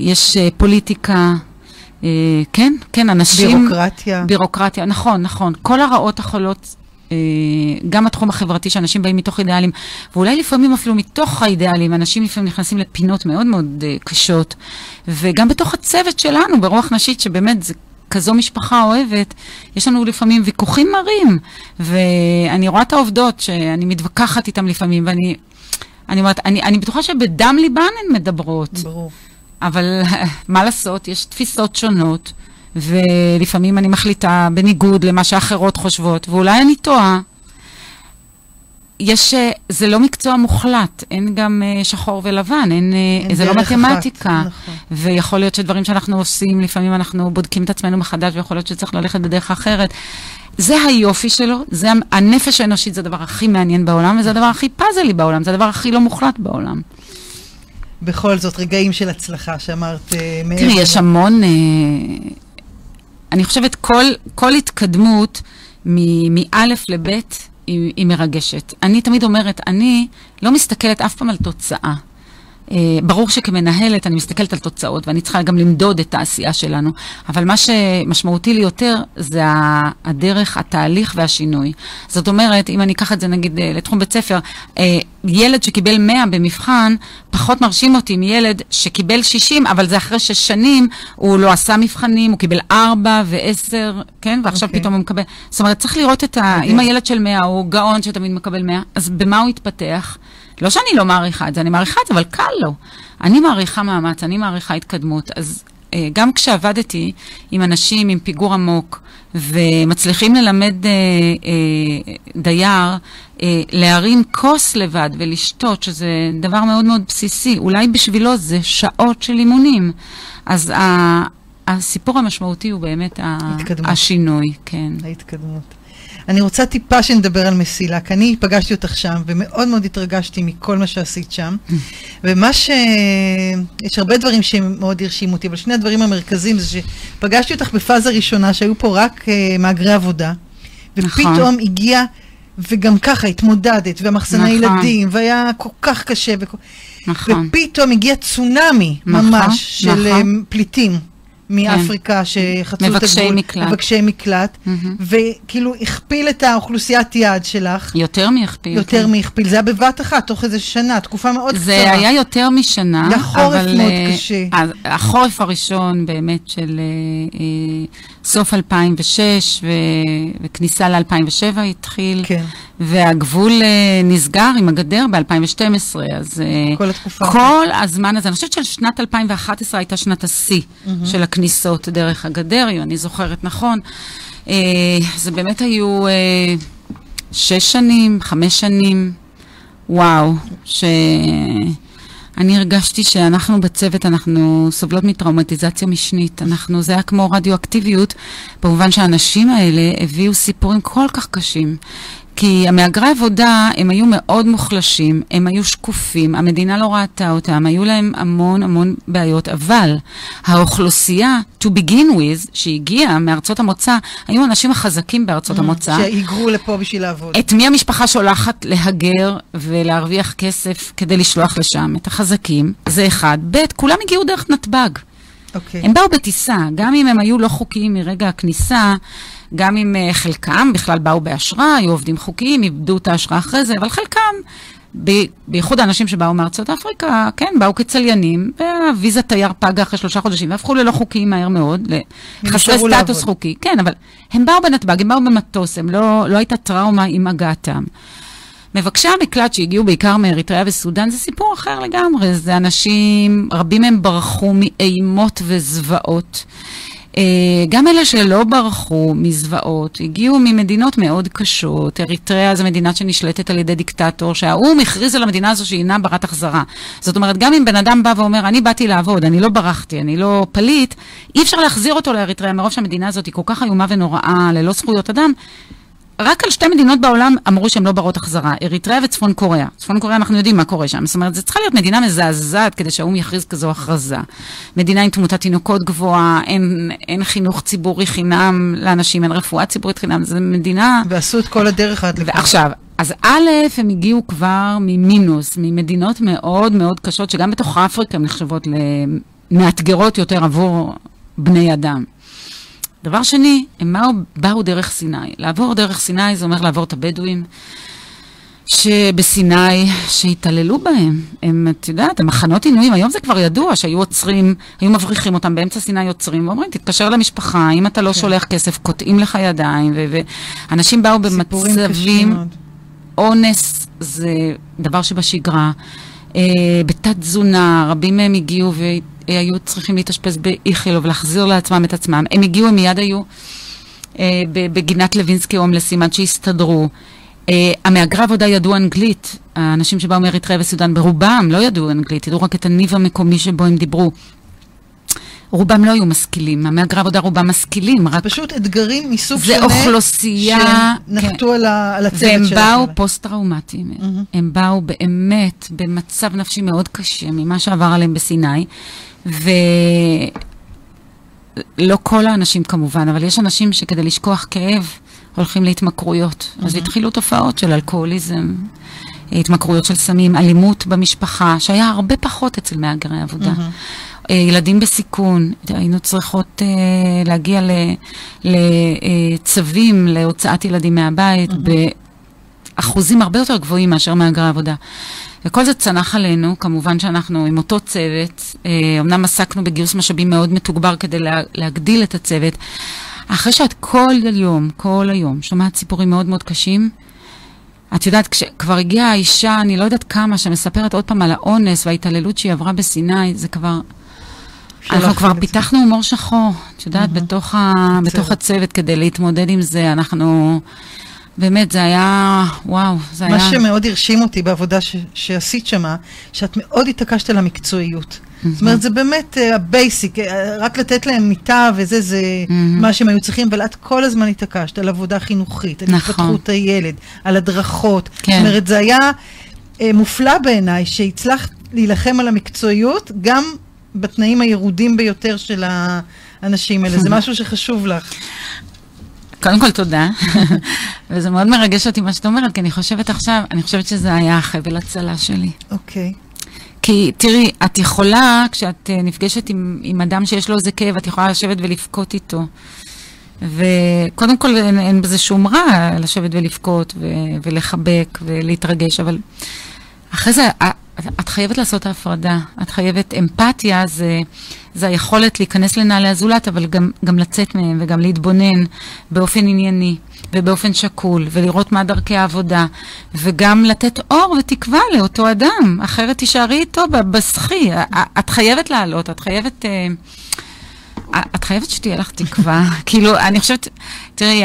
יש אה, פוליטיקה. כן, כן, אנשים... בירוקרטיה. בירוקרטיה, נכון, נכון. כל הרעות החולות, גם התחום החברתי, שאנשים באים מתוך אידיאלים, ואולי לפעמים אפילו מתוך האידיאלים, אנשים לפעמים נכנסים לפינות מאוד מאוד אה, קשות, וגם בתוך הצוות שלנו, ברוח נשית, שבאמת זה כזו משפחה אוהבת, יש לנו לפעמים ויכוחים מרים, ואני רואה את העובדות שאני מתווכחת איתן לפעמים, ואני... אני אומרת, אני, אני בטוחה שבדם ליבן הן מדברות. ברור. אבל [LAUGHS] מה לעשות, יש תפיסות שונות, ולפעמים אני מחליטה בניגוד למה שאחרות חושבות, ואולי אני טועה. יש, אה, זה לא מקצוע מוחלט, אין גם אה, שחור ולבן, אין, אה, אין זה לא דרך אחת, מתמטיקה. נכון. ויכול להיות שדברים שאנחנו עושים, לפעמים אנחנו בודקים את עצמנו מחדש, ויכול להיות שצריך ללכת בדרך אחרת. זה היופי שלו, זה הנפש האנושית, זה הדבר הכי מעניין בעולם, וזה הדבר הכי פאזלי בעולם, זה הדבר הכי לא מוחלט בעולם. בכל זאת, רגעים של הצלחה שאמרת מעבר. תראי, יש המון... אה, אני חושבת כל, כל התקדמות מ- מאלף לבית היא, היא מרגשת. אני תמיד אומרת, אני לא מסתכלת אף פעם על תוצאה. Uh, ברור שכמנהלת אני מסתכלת על תוצאות ואני צריכה גם למדוד את העשייה שלנו, אבל מה שמשמעותי לי יותר זה הדרך, התהליך והשינוי. זאת אומרת, אם אני אקח את זה נגיד אה, לתחום בית ספר, uh, ילד שקיבל 100 במבחן, פחות מרשים אותי מילד שקיבל 60, אבל זה אחרי שש שנים, הוא לא עשה מבחנים, הוא קיבל 4 ו-10, כן? ועכשיו okay. אוקיי. פתאום הוא מקבל... זאת אומרת, צריך לראות את ה... אוקיי. אם הילד של 100 הוא גאון שתמיד מקבל 100, אז במה הוא התפתח? לא שאני לא מעריכה את זה, אני מעריכה את זה, אבל קל לו. אני מעריכה מאמץ, אני מעריכה התקדמות. אז אה, גם כשעבדתי עם אנשים עם פיגור עמוק, ומצליחים ללמד אה, אה, דייר אה, להרים כוס לבד ולשתות, שזה דבר מאוד מאוד בסיסי, אולי בשבילו זה שעות של אימונים. אז ה, הסיפור המשמעותי הוא באמת התקדמות. השינוי, כן. ההתקדמות. אני רוצה טיפה שנדבר על מסילה, כי אני פגשתי אותך שם, ומאוד מאוד התרגשתי מכל מה שעשית שם. ומה ש... יש הרבה דברים שמאוד הרשימו אותי, אבל שני הדברים המרכזיים זה שפגשתי אותך בפאזה ראשונה, שהיו פה רק uh, מהגרי עבודה, ופתאום נכון. הגיע, וגם ככה התמודדת, והמחסני נכון. ילדים, והיה כל כך קשה, וכל... נכון. ופתאום הגיע צונאמי נכון, ממש של נכון. אה, פליטים מאפריקה שחצו את מבקשי הגבול. מקלט. מבקשי מקלט. מהמם. וכאילו הכפיל את האוכלוסיית יעד שלך. יותר מהכפיל. יותר כן. מהכפיל. זה היה בבת אחת, תוך איזה שנה, תקופה מאוד זה קצרה. היה יותר משנה, היה חורף. מאוד אה, קשה. החורף הראשון באמת של אה, אה, סוף 2006 ו, וכניסה ל-2007 התחיל, כן. והגבול אה, נסגר עם הגדר ב-2012, אז... אה, כל התקופה. כל הזמן הזה, אני חושבת ששנת 2011 הייתה שנת השיא של הכניסות דרך הגדר, אם אני זוכרת נכון. אה, זה באמת היו אה, שש שנים, חמש שנים, וואו, שאני הרגשתי שאנחנו בצוות, אנחנו סובלות מטראומטיזציה משנית. אנחנו, זה היה כמו רדיואקטיביות, במובן שהאנשים האלה הביאו סיפורים כל כך קשים. כי המהגרי עבודה, הם היו מאוד מוחלשים, הם היו שקופים, המדינה לא ראתה אותם, היו להם המון המון בעיות, אבל האוכלוסייה, to begin with, שהגיעה מארצות המוצא, היו האנשים החזקים בארצות המוצא. שהיגרו לפה בשביל לעבוד. את מי המשפחה שולחת להגר ולהרוויח כסף כדי לשלוח לשם? את החזקים, זה אחד. ב', כולם הגיעו דרך נתב"ג. אוקיי. הם באו בטיסה, גם אם הם היו לא חוקיים מרגע הכניסה, גם אם uh, חלקם בכלל באו באשרה, היו עובדים חוקיים, איבדו את האשרה אחרי זה, אבל חלקם, ב- בייחוד האנשים שבאו מארצות אפריקה, כן, באו כצליינים, והוויזת תייר פגה אחרי שלושה חודשים, והפכו ללא חוקיים מהר מאוד, לחסרי סטטוס לעבוד. חוקי. כן, אבל הם באו בנתב"ג, הם באו במטוס, הם לא, לא הייתה טראומה עם הגעתם. מבקשי המקלט שהגיעו בעיקר מאריתריאה וסודאן זה סיפור אחר לגמרי. זה אנשים, רבים מהם ברחו מאימות וזוועות. אה, גם אלה שלא ברחו מזוועות, הגיעו ממדינות מאוד קשות. אריתריאה זו מדינה שנשלטת על ידי דיקטטור, שהאו"ם הכריז על המדינה הזו שהיא אינה ברת החזרה. זאת אומרת, גם אם בן אדם בא ואומר, אני באתי לעבוד, אני לא ברחתי, אני לא פליט, אי אפשר להחזיר אותו לאריתריאה, מרוב שהמדינה הזאת היא כל כך איומה ונוראה, ללא זכויות אדם. רק על שתי מדינות בעולם אמרו שהן לא ברות החזרה, אריתריאה וצפון קוריאה. צפון קוריאה, אנחנו יודעים מה קורה שם. זאת אומרת, זו צריכה להיות מדינה מזעזעת כדי שהאו"ם יכריז כזו הכרזה. מדינה עם תמותת תינוקות גבוהה, אין, אין חינוך ציבורי חינם לאנשים, אין רפואה ציבורית חינם, זו מדינה... ועשו את כל הדרך עד לפה. ועכשיו, אז א', הם הגיעו כבר ממינוס, ממדינות מאוד מאוד קשות, שגם בתוך אפריקה הן נחשבות למאתגרות יותר עבור בני אדם. דבר שני, הם באו, באו דרך סיני. לעבור דרך סיני זה אומר לעבור את הבדואים שבסיני, שהתעללו בהם. הם, את יודעת, המחנות עינויים, היום זה כבר ידוע שהיו עוצרים, היו מבריחים אותם באמצע סיני עוצרים, ואומרים, תתקשר למשפחה, אם אתה לא כן. שולח כסף, קוטעים לך ידיים, ואנשים באו במצבים... אונס זה דבר שבשגרה. אה, בתת תזונה, רבים מהם הגיעו והיו צריכים להתאשפז באיכילוב, להחזיר לעצמם את עצמם. הם הגיעו, הם מיד היו אה, בגינת לוינסקי הומלסים עד שהסתדרו. אה, המהגרי עבודה ידעו אנגלית, האנשים שבאו מאריתריאה וסודאן ברובם לא ידעו אנגלית, ידעו רק את הניב המקומי שבו הם דיברו. רובם לא היו משכילים, המהגרי עבודה רובם משכילים, רק... פשוט אתגרים מסוג שונה. זה אוכלוסייה... שנחתו כן. על, על הצוות שלהם. והם באו פוסט-טראומטיים. Mm-hmm. הם באו באמת במצב נפשי מאוד קשה ממה שעבר עליהם בסיני, ולא כל האנשים כמובן, אבל יש אנשים שכדי לשכוח כאב הולכים להתמכרויות. Mm-hmm. אז התחילו תופעות של אלכוהוליזם. התמכרויות של סמים, אלימות במשפחה, שהיה הרבה פחות אצל מהגרי עבודה. Mm-hmm. אה, ילדים בסיכון, היינו צריכות uh, להגיע לצווים להוצאת ילדים מהבית mm-hmm. באחוזים הרבה יותר גבוהים מאשר מהגרי עבודה. וכל זה צנח עלינו, כמובן שאנחנו עם אותו צוות, אה, אמנם עסקנו בגיוס משאבים מאוד מתוגבר כדי לה, להגדיל את הצוות. אחרי שאת כל היום, כל היום, שומעת סיפורים מאוד מאוד קשים, את יודעת, כשכבר הגיעה האישה, אני לא יודעת כמה, שמספרת עוד פעם על האונס וההתעללות שהיא עברה בסיני, זה כבר... אנחנו כבר פיתחנו הומור שחור, את יודעת, בתוך, ה, בתוך הצוות כדי להתמודד עם זה, אנחנו... באמת, זה היה, וואו, זה מה היה... מה שמאוד הרשים אותי בעבודה ש, שעשית שמה, שאת מאוד התעקשת על המקצועיות. זאת אומרת, זה באמת ה basic, uh, uh, רק לתת להם מיטה וזה, זה mm-hmm. מה שהם היו צריכים, אבל את כל הזמן התעקשת על עבודה חינוכית, על נכון. התפתחות הילד, על הדרכות. כן. זאת אומרת, זה היה uh, מופלא בעיניי שהצלחת להילחם על המקצועיות, גם בתנאים הירודים ביותר של האנשים האלה. זה משהו שחשוב לך. קודם כל תודה, וזה מאוד מרגש אותי מה שאת אומרת, כי אני חושבת עכשיו, אני חושבת שזה היה החבל הצלה שלי. אוקיי. Okay. כי תראי, את יכולה, כשאת uh, נפגשת עם, עם אדם שיש לו איזה כאב, את יכולה לשבת ולבכות איתו. וקודם כל אין, אין בזה שום רע לשבת ולבכות ו- ולחבק ולהתרגש, אבל אחרי זה את חייבת לעשות ההפרדה. את חייבת, אמפתיה זה, זה היכולת להיכנס לנעלי הזולת, אבל גם, גם לצאת מהם וגם להתבונן באופן ענייני ובאופן שקול, ולראות מה דרכי העבודה, וגם לתת אור ותקווה לאותו אדם, אחרת תישארי איתו בסחי. את חייבת לעלות, את חייבת... אה, את חייבת שתהיה לך תקווה. [LAUGHS] כאילו, אני חושבת, תראי,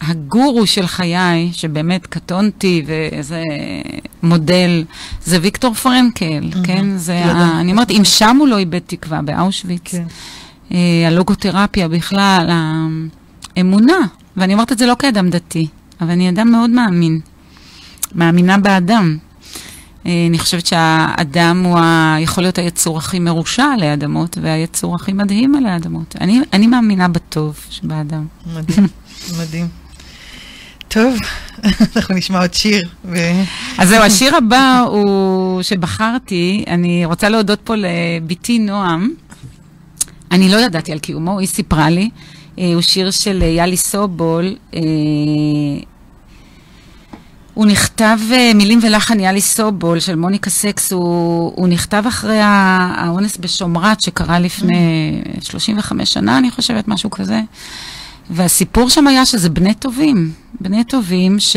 הגורו של חיי, שבאמת קטונתי ואיזה מודל, זה ויקטור פרנקל, mm-hmm. כן? זה, ה, אני אומרת, אם שם הוא לא איבד תקווה, באושוויץ, כן. אה, הלוגותרפיה בכלל, האמונה, ואני אומרת את זה לא כאדם דתי, אבל אני אדם מאוד מאמין, מאמינה באדם. אה, אני חושבת שהאדם הוא ה... יכול להיות היצור הכי מרושע עלי אדמות, והיצור הכי מדהים עלי אדמות. אני, אני מאמינה בטוב שבאדם. מדהים, מדהים. טוב, [LAUGHS] אנחנו נשמע עוד שיר. ו... אז זהו, השיר הבא הוא שבחרתי, אני רוצה להודות פה לבתי נועם. אני לא ידעתי על קיומו, היא סיפרה לי. אה, הוא שיר של יאלי סובול. אה, הוא נכתב, אה, מילים ולחן יאלי סובול של מוניקה סקס, הוא, הוא נכתב אחרי האונס בשומרת שקרה לפני 35 שנה, אני חושבת, משהו כזה. והסיפור שם היה שזה בני טובים, בני טובים ש...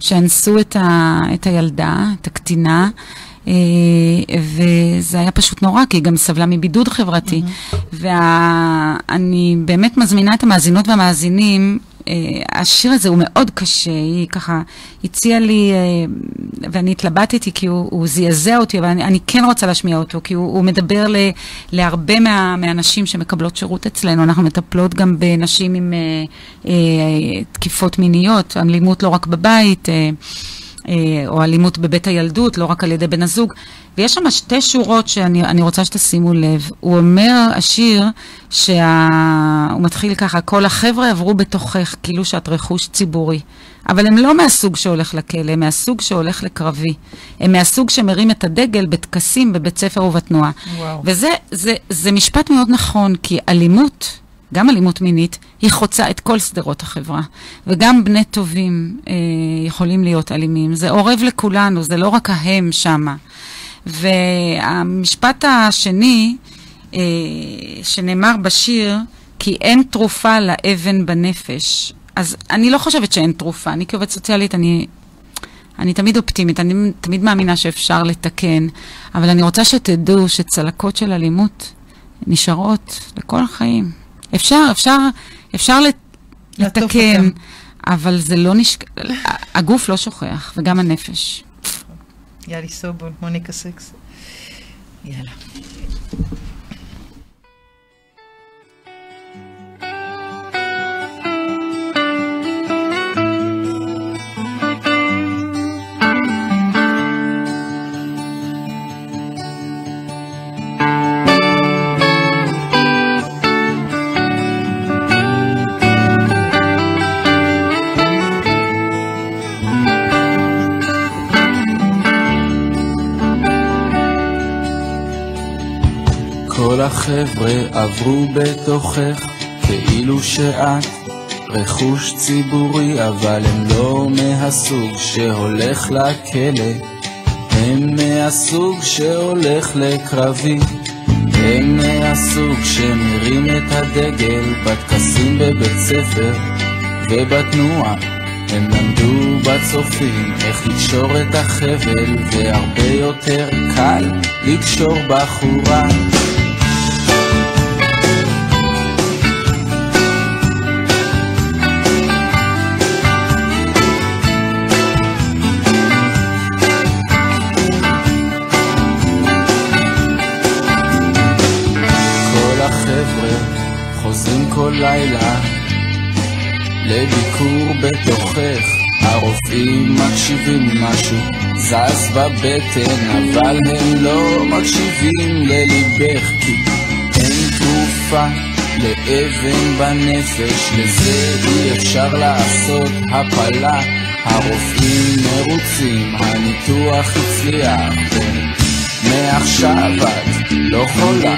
שאנסו את, ה... את הילדה, את הקטינה, אה, וזה היה פשוט נורא, כי היא גם סבלה מבידוד חברתי. Mm-hmm. ואני באמת מזמינה את המאזינות והמאזינים השיר הזה הוא מאוד קשה, היא ככה הציעה לי, אה, ואני התלבטתי כי הוא, הוא זעזע אותי, אבל אני, אני כן רוצה להשמיע אותו, כי הוא, הוא מדבר ל, להרבה מה, מהנשים שמקבלות שירות אצלנו. אנחנו מטפלות גם בנשים עם אה, אה, תקיפות מיניות, אלימות לא רק בבית. אה, אה, או אלימות בבית הילדות, לא רק על ידי בן הזוג. ויש שם שתי שורות שאני רוצה שתשימו לב. הוא אומר, השיר, שהוא מתחיל ככה, כל החבר'ה עברו בתוכך כאילו שאת רכוש ציבורי. אבל הם לא מהסוג שהולך לכלא, הם מהסוג שהולך לקרבי. הם מהסוג שמרים את הדגל בטקסים בבית ספר ובתנועה. וואו. וזה זה, זה משפט מאוד נכון, כי אלימות... גם אלימות מינית, היא חוצה את כל שדרות החברה. וגם בני טובים אה, יכולים להיות אלימים. זה אורב לכולנו, זה לא רק ההם שמה. והמשפט השני, אה, שנאמר בשיר, כי אין תרופה לאבן בנפש. אז אני לא חושבת שאין תרופה. אני כעובדת סוציאלית, אני, אני תמיד אופטימית, אני תמיד מאמינה שאפשר לתקן, אבל אני רוצה שתדעו שצלקות של אלימות נשארות לכל החיים. אפשר, אפשר, אפשר לתקן, אבל זה לא נשכ... הגוף לא שוכח, וגם הנפש. יאלי סובול, מוניקה סקס. יאללה. כל החבר'ה עברו בתוכך כאילו שאת רכוש ציבורי אבל הם לא מהסוג שהולך לכלא. הם מהסוג שהולך לקרבי. הם מהסוג שמרים את הדגל בטקסים בבית ספר ובתנועה. הם למדו בצופים איך לקשור את החבל והרבה יותר קל לקשור בחורה לביקור בתוכך. הרופאים מקשיבים משהו זז בבטן אבל הם לא מקשיבים לליבך כי אין תרופה לאבן בנפש לזה אי אפשר לעשות הפלה. הרופאים מרוצים, הניתוח הצליח מעכשיו את לא חולה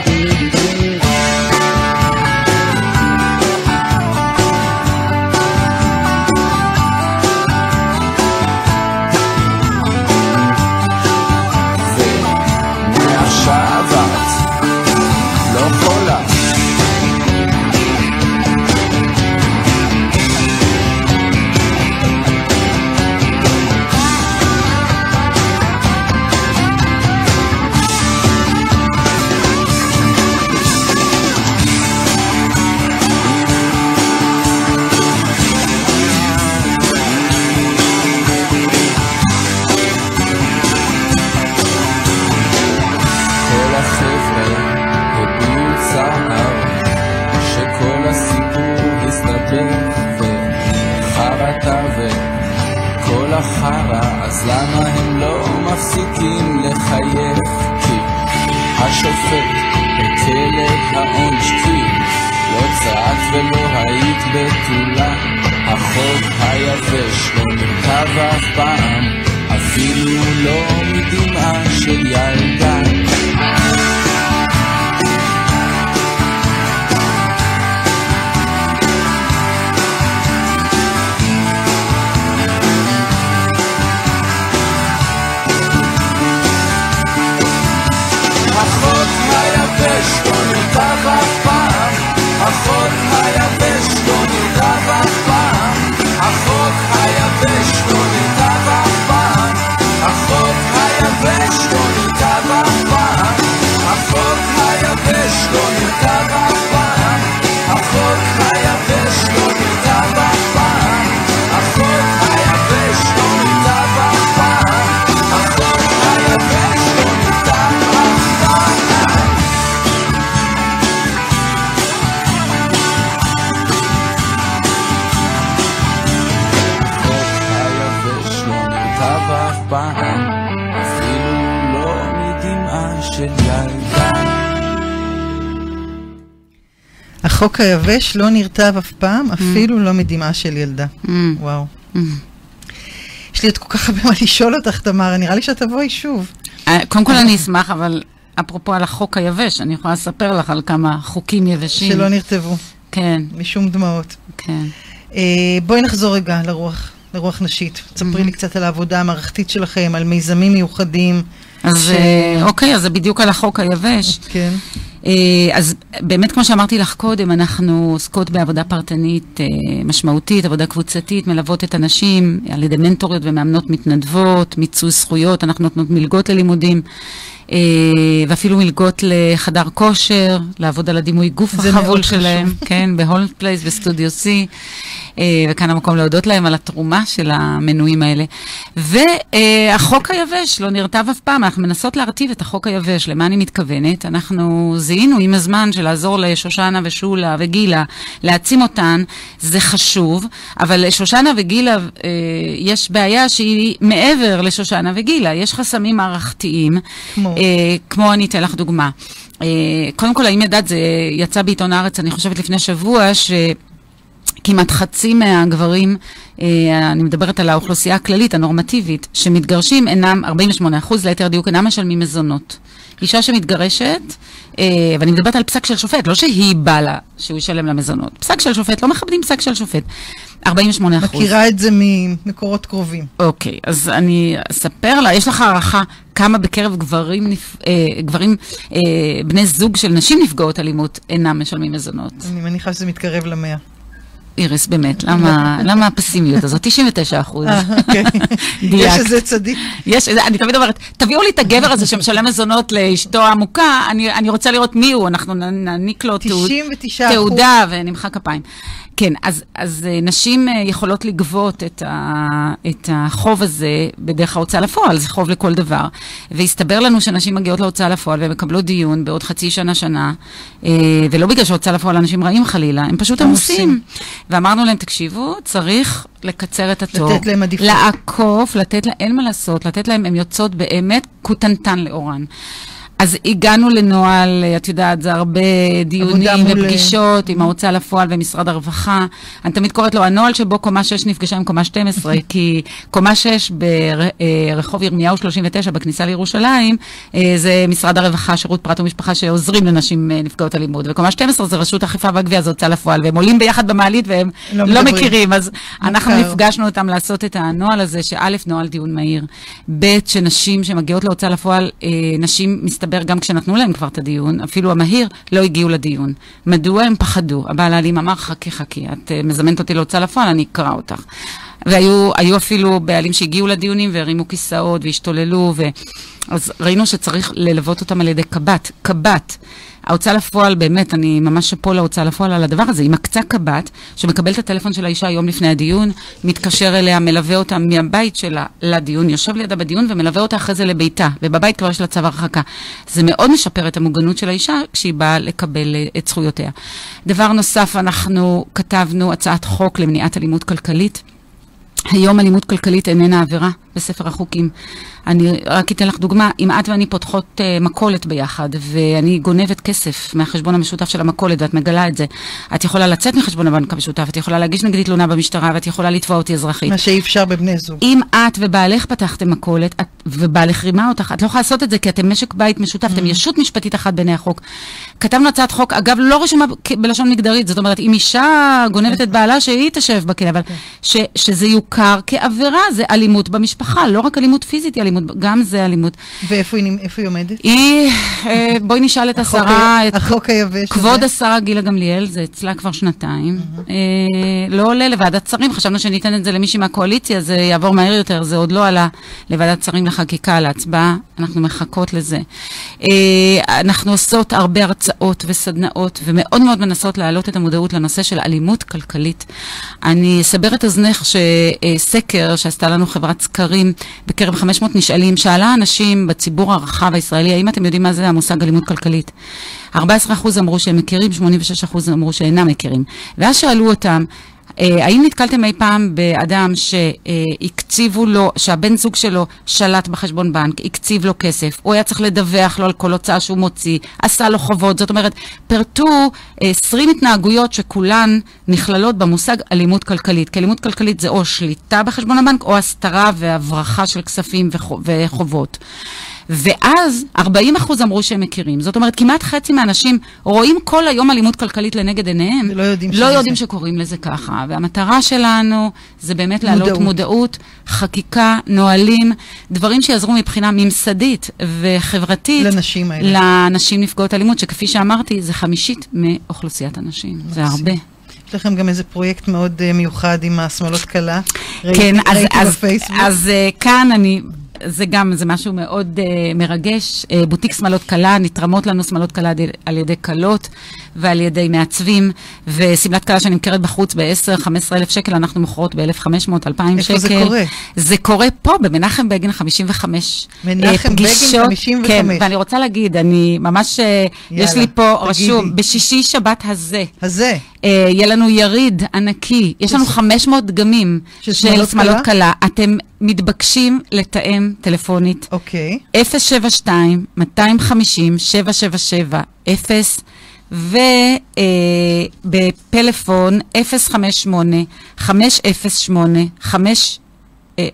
החוק היבש לא נרטב אף פעם, אפילו לא מדמעה של ילדה. Mm. וואו. Mm. יש לי עוד כל כך הרבה מה לשאול אותך, תמר, נראה לי שאת תבואי שוב. אה, קודם כל אני אשמח, אבל אפרופו על החוק היבש, אני יכולה לספר לך על כמה חוקים יבשים. שלא נרטבו, כן, משום דמעות. כן. אה, בואי נחזור רגע לרוח, לרוח נשית. ספרי לי קצת על העבודה המערכתית שלכם, על מיזמים מיוחדים. אז ש- אה, אוקיי, אז זה בדיוק על החוק היבש. כן. אה, אז באמת, כמו שאמרתי לך קודם, אנחנו עוסקות בעבודה פרטנית אה, משמעותית, עבודה קבוצתית, מלוות את הנשים על ידי מנטוריות ומאמנות מתנדבות, מיצוי זכויות, אנחנו נותנות מלגות ללימודים. אה, ואפילו מלגות לחדר כושר, לעבוד על הדימוי גוף החבול שלהם. [LAUGHS] כן, ב Holmes Place, בסטודיו C, אה, וכאן המקום להודות להם על התרומה של המנויים האלה. והחוק היבש לא נרטב אף פעם, אנחנו מנסות להרטיב את החוק היבש. למה אני מתכוונת? אנחנו זיהינו עם הזמן של לעזור לשושנה ושולה וגילה, להעצים אותן, זה חשוב, אבל לשושנה וגילה אה, יש בעיה שהיא מעבר לשושנה וגילה, יש חסמים מערכתיים. כמו? אה, כמו אני אתן לך דוגמה. אה, קודם כל, האם ידעת, זה יצא בעיתון הארץ, אני חושבת לפני שבוע, ש... כמעט חצי מהגברים, אה, אני מדברת על האוכלוסייה הכללית, הנורמטיבית, שמתגרשים אינם, 48 אחוז ליתר דיוק, אינם משלמים מזונות. אישה שמתגרשת, אה, ואני מדברת על פסק של שופט, לא שהיא באה לה שהוא ישלם לה מזונות. פסק של שופט, לא מכבדים פסק של שופט. 48 אחוז. מכירה את זה ממקורות קרובים. אוקיי, אז אני אספר לה, יש לך הערכה כמה בקרב גברים, נפ... אה, גברים אה, בני זוג של נשים נפגעות אלימות אינם משלמים מזונות? אני מניחה שזה מתקרב למאה. איריס, באמת, למה, למה הפסימיות הזאת? 99 אחוז. אה, אוקיי. [LAUGHS] יש. איזה צדיק. יש, אני תמיד אומרת, תביאו לי את הגבר הזה שמשלם מזונות לאשתו המוכה, אני, אני רוצה לראות מי הוא, אנחנו נעניק לו תעוד, 99 אחוז. תעודה ונמחא כפיים. כן, אז, אז אה, נשים אה, יכולות לגבות את, ה, את החוב הזה בדרך ההוצאה לפועל, זה חוב לכל דבר. והסתבר לנו שנשים מגיעות להוצאה לפועל והן מקבלות דיון בעוד חצי שנה, שנה, אה, ולא בגלל שהוצאה לפועל אנשים רעים חלילה, הם פשוט עמוסים. עמוסים. ואמרנו להם, תקשיבו, צריך לקצר את התור. לתת להם עדיפות. לעקוף, לתת להם, אין מה לעשות, לתת להם, הן יוצאות באמת קוטנטן לאורן. אז הגענו לנוהל, את יודעת, זה הרבה דיונים עבודה מול- ופגישות עם ההוצאה לפועל ומשרד הרווחה. אני תמיד קוראת לו הנוהל שבו קומה 6 נפגשה עם קומה 12, [LAUGHS] כי קומה 6 ברחוב ירמיהו 39 בכניסה לירושלים, אה, זה משרד הרווחה, שירות פרט ומשפחה שעוזרים לנשים אה, נפגעות אלימות, וקומה 12 זה רשות האכיפה והגבייה, זה הוצאה לפועל, והם עולים ביחד במעלית והם לא לא מדברים. מכירים, אז אנחנו מוכר. נפגשנו אותם לעשות את הנוהל הזה, שא', נוהל דיון מהיר, ב', שנשים שמגיעות להוצאה לפועל, אה, נשים, מסתבר, גם כשנתנו להם כבר את הדיון, אפילו המהיר, לא הגיעו לדיון. מדוע הם פחדו? הבעל האלים אמר, חכי, חכי, את אה, מזמנת אותי להוצאה לפועל, אני אקרא אותך. והיו היו אפילו בעלים שהגיעו לדיונים והרימו כיסאות והשתוללו, ו... אז ראינו שצריך ללוות אותם על ידי קב"ט. קב"ט. ההוצאה לפועל, באמת, אני ממש שאפו להוצאה לפועל על הדבר הזה. היא מקצה קב"ט, שמקבל את הטלפון של האישה יום לפני הדיון, מתקשר אליה, מלווה אותה מהבית שלה לדיון, יושב לידה בדיון ומלווה אותה אחרי זה לביתה, ובבית כבר יש לה צו הרחקה. זה מאוד משפר את המוגנות של האישה כשהיא באה לקבל אה, את זכויותיה. דבר נוסף, אנחנו כתבנו הצעת חוק למניעת אלימות כלכלית. היום אלימות כלכלית איננה עבירה בספר החוקים. אני רק אתן לך דוגמה, אם את ואני פותחות uh, מכולת ביחד, ואני גונבת כסף מהחשבון המשותף של המכולת, ואת מגלה את זה, את יכולה לצאת מחשבון הבנק המשותף, את יכולה להגיש נגדי תלונה במשטרה, ואת יכולה לתבוע אותי אזרחית. מה שאי אפשר בבני זוג. אם את ובעלך פתחתם מכולת, את- ובעלך רימה אותך, את לא יכולה לעשות את זה כי אתם משק בית משותף, אתם ישות משפטית אחת בעיני החוק. כתבנו הצעת חוק, אגב, לא רשומה בלשון מגדרית, זאת אומרת, אם אישה גונבת את בעלה, שהיא תשב בכלא, אבל ש, שזה יוכר כעבירה, זה אלימות במשפחה, לא רק אלימות פיזית, היא אלימות, גם זה אלימות. ואיפה היא היא עומדת? היא, אה, בואי נשאל את השרה, את החוק היבש כבוד הזה. השרה גילה גמליאל, זה אצלה כבר שנתיים. אה, לא עולה לוועדת שרים, חשבנו שניתן את זה למישהי מהקואליציה, זה יעבור מהר יותר, זה עוד לא עלה לוועדת שרים לחקיקה, להצבעה, אנחנו מחכות לזה. אה, אנחנו עושות הרבה הרצאות וסדנאות, ומאוד מאוד מנסות להעלות את המודעות לנושא של אלימות כלכלית. אני אסבר את אוזנך שסקר שעשתה לנו חברת סקרים בקרב 500 נשאלים, שאלה אנשים בציבור הרחב הישראלי, האם אתם יודעים מה זה המושג אלימות כלכלית? 14% אמרו שהם מכירים, 86% אמרו שאינם מכירים. ואז שאלו אותם, האם נתקלתם אי פעם באדם שהקציבו לו, שהבן זוג שלו שלט בחשבון בנק, הקציב לו כסף, הוא היה צריך לדווח לו על כל הוצאה שהוא מוציא, עשה לו חובות, זאת אומרת, פירטו אה, 20 התנהגויות שכולן נכללות במושג אלימות כלכלית. כי אלימות כלכלית זה או שליטה בחשבון הבנק או הסתרה והברחה של כספים וחו- וחובות. ואז 40 אחוז אמרו שהם מכירים. זאת אומרת, כמעט חצי מהאנשים רואים כל היום אלימות כלכלית לנגד עיניהם. ולא יודעים לא יודעים זה. שקוראים לזה ככה. והמטרה שלנו זה באמת להעלות מודעות. חקיקה, נהלים, דברים שיעזרו מבחינה ממסדית וחברתית. לנשים האלה. לנשים נפגעות אלימות, שכפי שאמרתי, זה חמישית מאוכלוסיית הנשים. זה. הרבה. יש לכם גם איזה פרויקט מאוד אה, מיוחד עם השמאלות קלה. ראיתי- כן, אז, ראיתי אז, בפייסבוק. אז uh, כאן אני, זה גם, זה משהו מאוד uh, מרגש. Uh, בוטיק שמלות כלה, נתרמות לנו שמלות כלה על- ידי כלות ועל ידי מעצבים, ושמלת כלה שנמכרת בחוץ ב-10-15 אלף שקל, אנחנו מוכרות ב-1,500, 2,000 שקל. איפה זה קורה? זה קורה פה, במנחם בגין 55. מנחם אה, בגין פגישות, 55. כן, ואני רוצה להגיד, אני ממש, אה, יש יאללה, לי פה תגידי. רשום, בשישי שבת הזה. הזה. אה, יהיה לנו יריד ענקי, יש לנו 500 דגמים של שמלות כלה? אתם מתבקשים לתאם טלפונית אוקיי. 072 250 777 0 ובפלאפון 058 508 5 אה,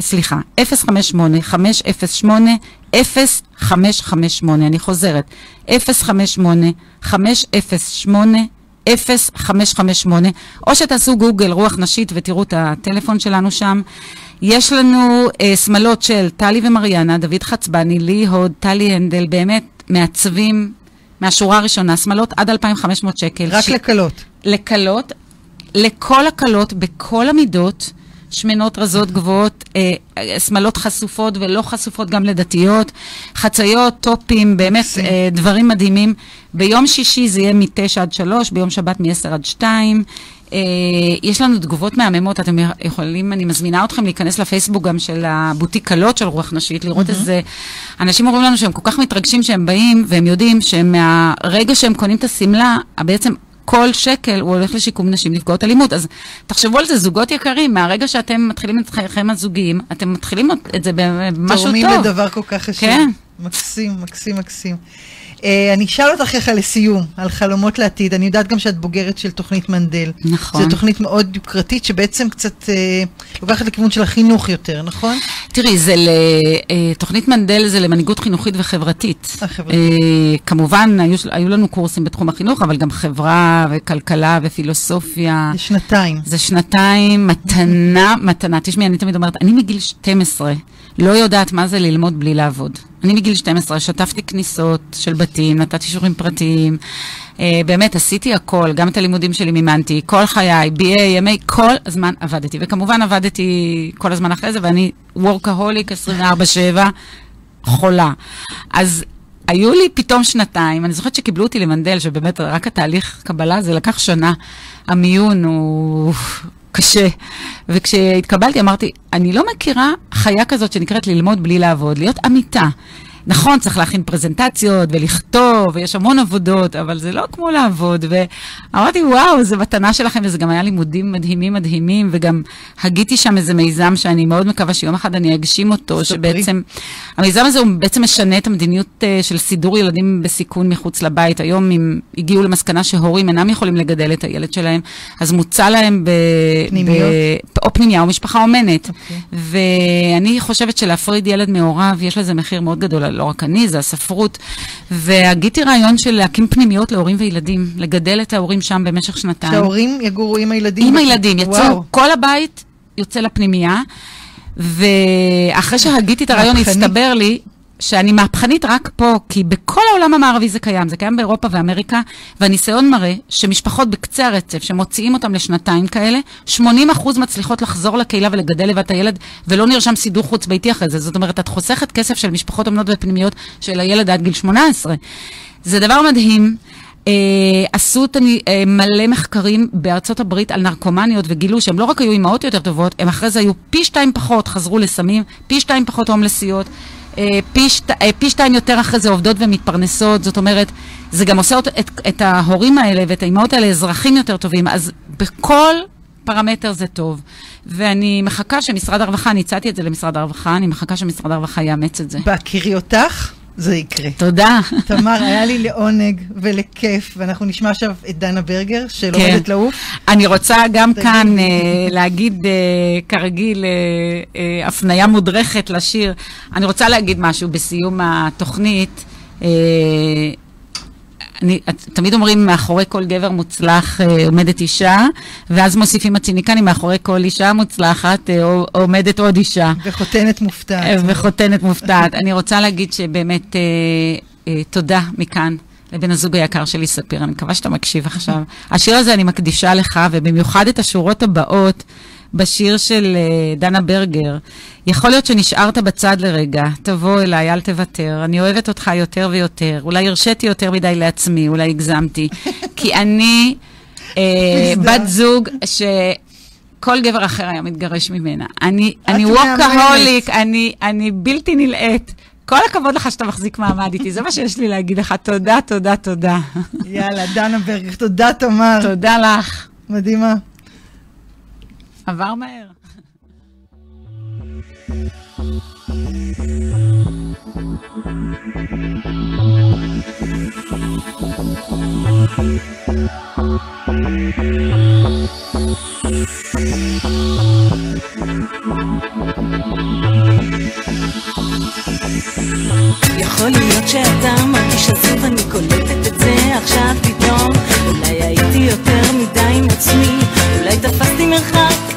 סליחה, 058, 508, 0558, אני חוזרת, 058, 508, 0558, או שתעשו גוגל רוח נשית ותראו את הטלפון שלנו שם. יש לנו אה, שמלות של טלי ומריאנה, דוד חצבני, לי הוד, טלי הנדל, באמת מעצבים מהשורה הראשונה, שמלות עד 2,500 שקל. רק ש- לקלות. לקלות, לכל הקלות, בכל המידות, שמנות רזות גבוהות, אה, אה, שמלות חשופות ולא חשופות גם לדתיות, חציות, טופים, באמת מקסים. אה, דברים מדהימים. ביום שישי זה יהיה מ-9 עד 3, ביום שבת מ-10 עד 2. אה, יש לנו תגובות מהממות, אתם יכולים, אני מזמינה אתכם להיכנס לפייסבוק גם של הבוטיק קלות של רוח נשית, לראות איזה... אנשים אומרים לנו שהם כל כך מתרגשים שהם באים, והם יודעים שמהרגע שהם קונים את השמלה, בעצם כל שקל הוא הולך לשיקום נשים נפגעות אלימות. אז תחשבו על זה, זוגות יקרים, מהרגע שאתם מתחילים את חייכם הזוגיים, אתם מתחילים את זה במשהו תורמים טוב. לדבר כל כך חשוב. כן. מקסים, מקסים, מקסים. אה, אני אשאל אותך ככה לסיום, על חלומות לעתיד. אני יודעת גם שאת בוגרת של תוכנית מנדל. נכון. זו תוכנית מאוד יוקרתית, שבעצם קצת אה, לוקחת לכיוון של החינוך יותר, נכון? תראי, זה ל... אה, תוכנית מנדל זה למנהיגות חינוכית וחברתית. אה, חברתית. אה, כמובן, היו, היו לנו קורסים בתחום החינוך, אבל גם חברה וכלכלה ופילוסופיה. זה שנתיים. זה שנתיים, מתנה, מתנה. תשמעי, אני תמיד אומרת, אני מגיל 12 לא יודעת מה זה ללמוד בלי לעבוד. אני מגיל 12 שטפתי כניסות של בתים, נתתי שיעורים פרטיים. אה, באמת, עשיתי הכל, גם את הלימודים שלי מימנתי, כל חיי, BA, MA, כל הזמן עבדתי. וכמובן עבדתי כל הזמן אחרי זה, ואני וורקהוליק 24-7, חולה. אז היו לי פתאום שנתיים, אני זוכרת שקיבלו אותי למנדל, שבאמת רק התהליך קבלה זה לקח שנה. המיון הוא קשה. וכשהתקבלתי אמרתי, אני לא מכירה חיה כזאת שנקראת ללמוד בלי לעבוד, להיות עמיתה. נכון, צריך להכין פרזנטציות ולכתוב, ויש המון עבודות, אבל זה לא כמו לעבוד. ואמרתי, וואו, זו מתנה שלכם, וזה גם היה לימודים מדהימים מדהימים, וגם הגיתי שם איזה מיזם שאני מאוד מקווה שיום אחד אני אגשים אותו. שבעצם, המיזם הזה הוא בעצם משנה את המדיניות אה, של סידור ילדים בסיכון מחוץ לבית. היום אם הגיעו למסקנה שהורים אינם יכולים לגדל את הילד שלהם, אז מוצע להם ב... פנימיות? ב... או פנימייה או משפחה אומנת. אוקיי. ואני חושבת שלהפריד ילד מהוריו, יש לזה מחיר מאוד גדול, לא רק אני, זה הספרות. והגיתי רעיון של להקים פנימיות להורים וילדים, לגדל את ההורים שם במשך שנתיים. שההורים יגורו עם הילדים? עם הילדים, יצאו. כל הבית יוצא לפנימייה, ואחרי שהגיתי את הרעיון. הסתבר לי שאני מהפכנית רק פה, כי בכל העולם המערבי זה קיים, זה קיים באירופה ואמריקה, והניסיון מראה שמשפחות בקצה הרצף, שמוציאים אותם לשנתיים כאלה, 80% מצליחות לחזור לקהילה ולגדל לבד את הילד, ולא נרשם סידור חוץ ביתי אחרי זה. זאת אומרת, את חוסכת כסף של משפחות אומנות ופנימיות של הילד עד גיל 18. זה דבר מדהים. אה, עשו את אני- אה, מלא מחקרים בארצות הברית על נרקומניות וגילו שהם לא רק היו אימהות יותר טובות, הם אחרי זה היו פי שתיים פחות חזרו לסמים, פי שתיים פחות הומלסיות, שת, אה, פי שתיים יותר אחרי זה עובדות ומתפרנסות, זאת אומרת, זה גם עושה אות- את, את ההורים האלה ואת האימהות האלה אזרחים יותר טובים, אז בכל פרמטר זה טוב. ואני מחכה שמשרד הרווחה, אני הצעתי את זה למשרד הרווחה, אני מחכה שמשרד הרווחה יאמץ את זה. בהכירי אותך, זה יקרה. תודה. תמר, היה לי לעונג ולכיף, ואנחנו נשמע עכשיו את דנה ברגר, של עומדת לעוף. אני רוצה גם. כאן אה, להגיד, אה, כרגיל, אה, אה, הפניה מודרכת לשיר. אני רוצה להגיד משהו בסיום התוכנית. אה, אני, את- תמיד אומרים, מאחורי כל גבר מוצלח אה, עומדת אישה, ואז מוסיפים הציניקנים, מאחורי כל אישה מוצלחת אה, עומדת עוד אישה. וחותנת מופתעת. אה, וחותנת מופתעת. אני רוצה להגיד שבאמת אה, אה, תודה מכאן. לבן הזוג היקר שלי, ספיר, אני מקווה שאתה מקשיב עכשיו. השיר הזה אני מקדישה לך, ובמיוחד את השורות הבאות בשיר של אה, דנה ברגר. יכול להיות שנשארת בצד לרגע, תבוא אליי, אל תוותר. אני אוהבת אותך יותר ויותר. אולי הרשיתי יותר מדי לעצמי, אולי הגזמתי. [LAUGHS] כי אני אה. בת זוג ש... כל גבר אחר היה מתגרש ממנה. אני, אני. ווקהוליק, אני, אני בלתי נלאית. כל הכבוד לך שאתה מחזיק מעמד איתי, זה מה שיש לי להגיד לך. תודה, תודה, תודה. יאללה, דנה ברגר, תודה תמר. תודה לך. מדהימה. עבר מהר. יכול להיות שאתה מרגיש עצוב, אני קולטת את זה עכשיו פתאום אולי הייתי יותר מדי עם עצמי, אולי תפסתי מרחק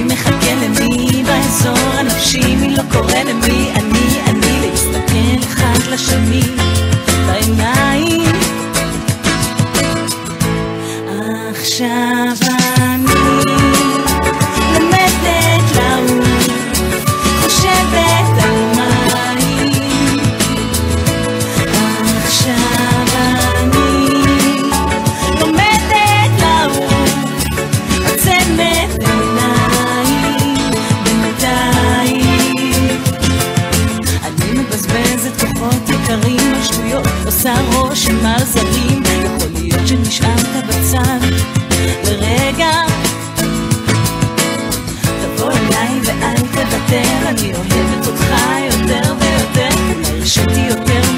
מי מחכה למי באזור הנפשי, מי לא קורא למי אני, אני להסתכל אחד לשני בעיניים. עכשיו אותך יותר ויותר. אולי הרשיתי יותר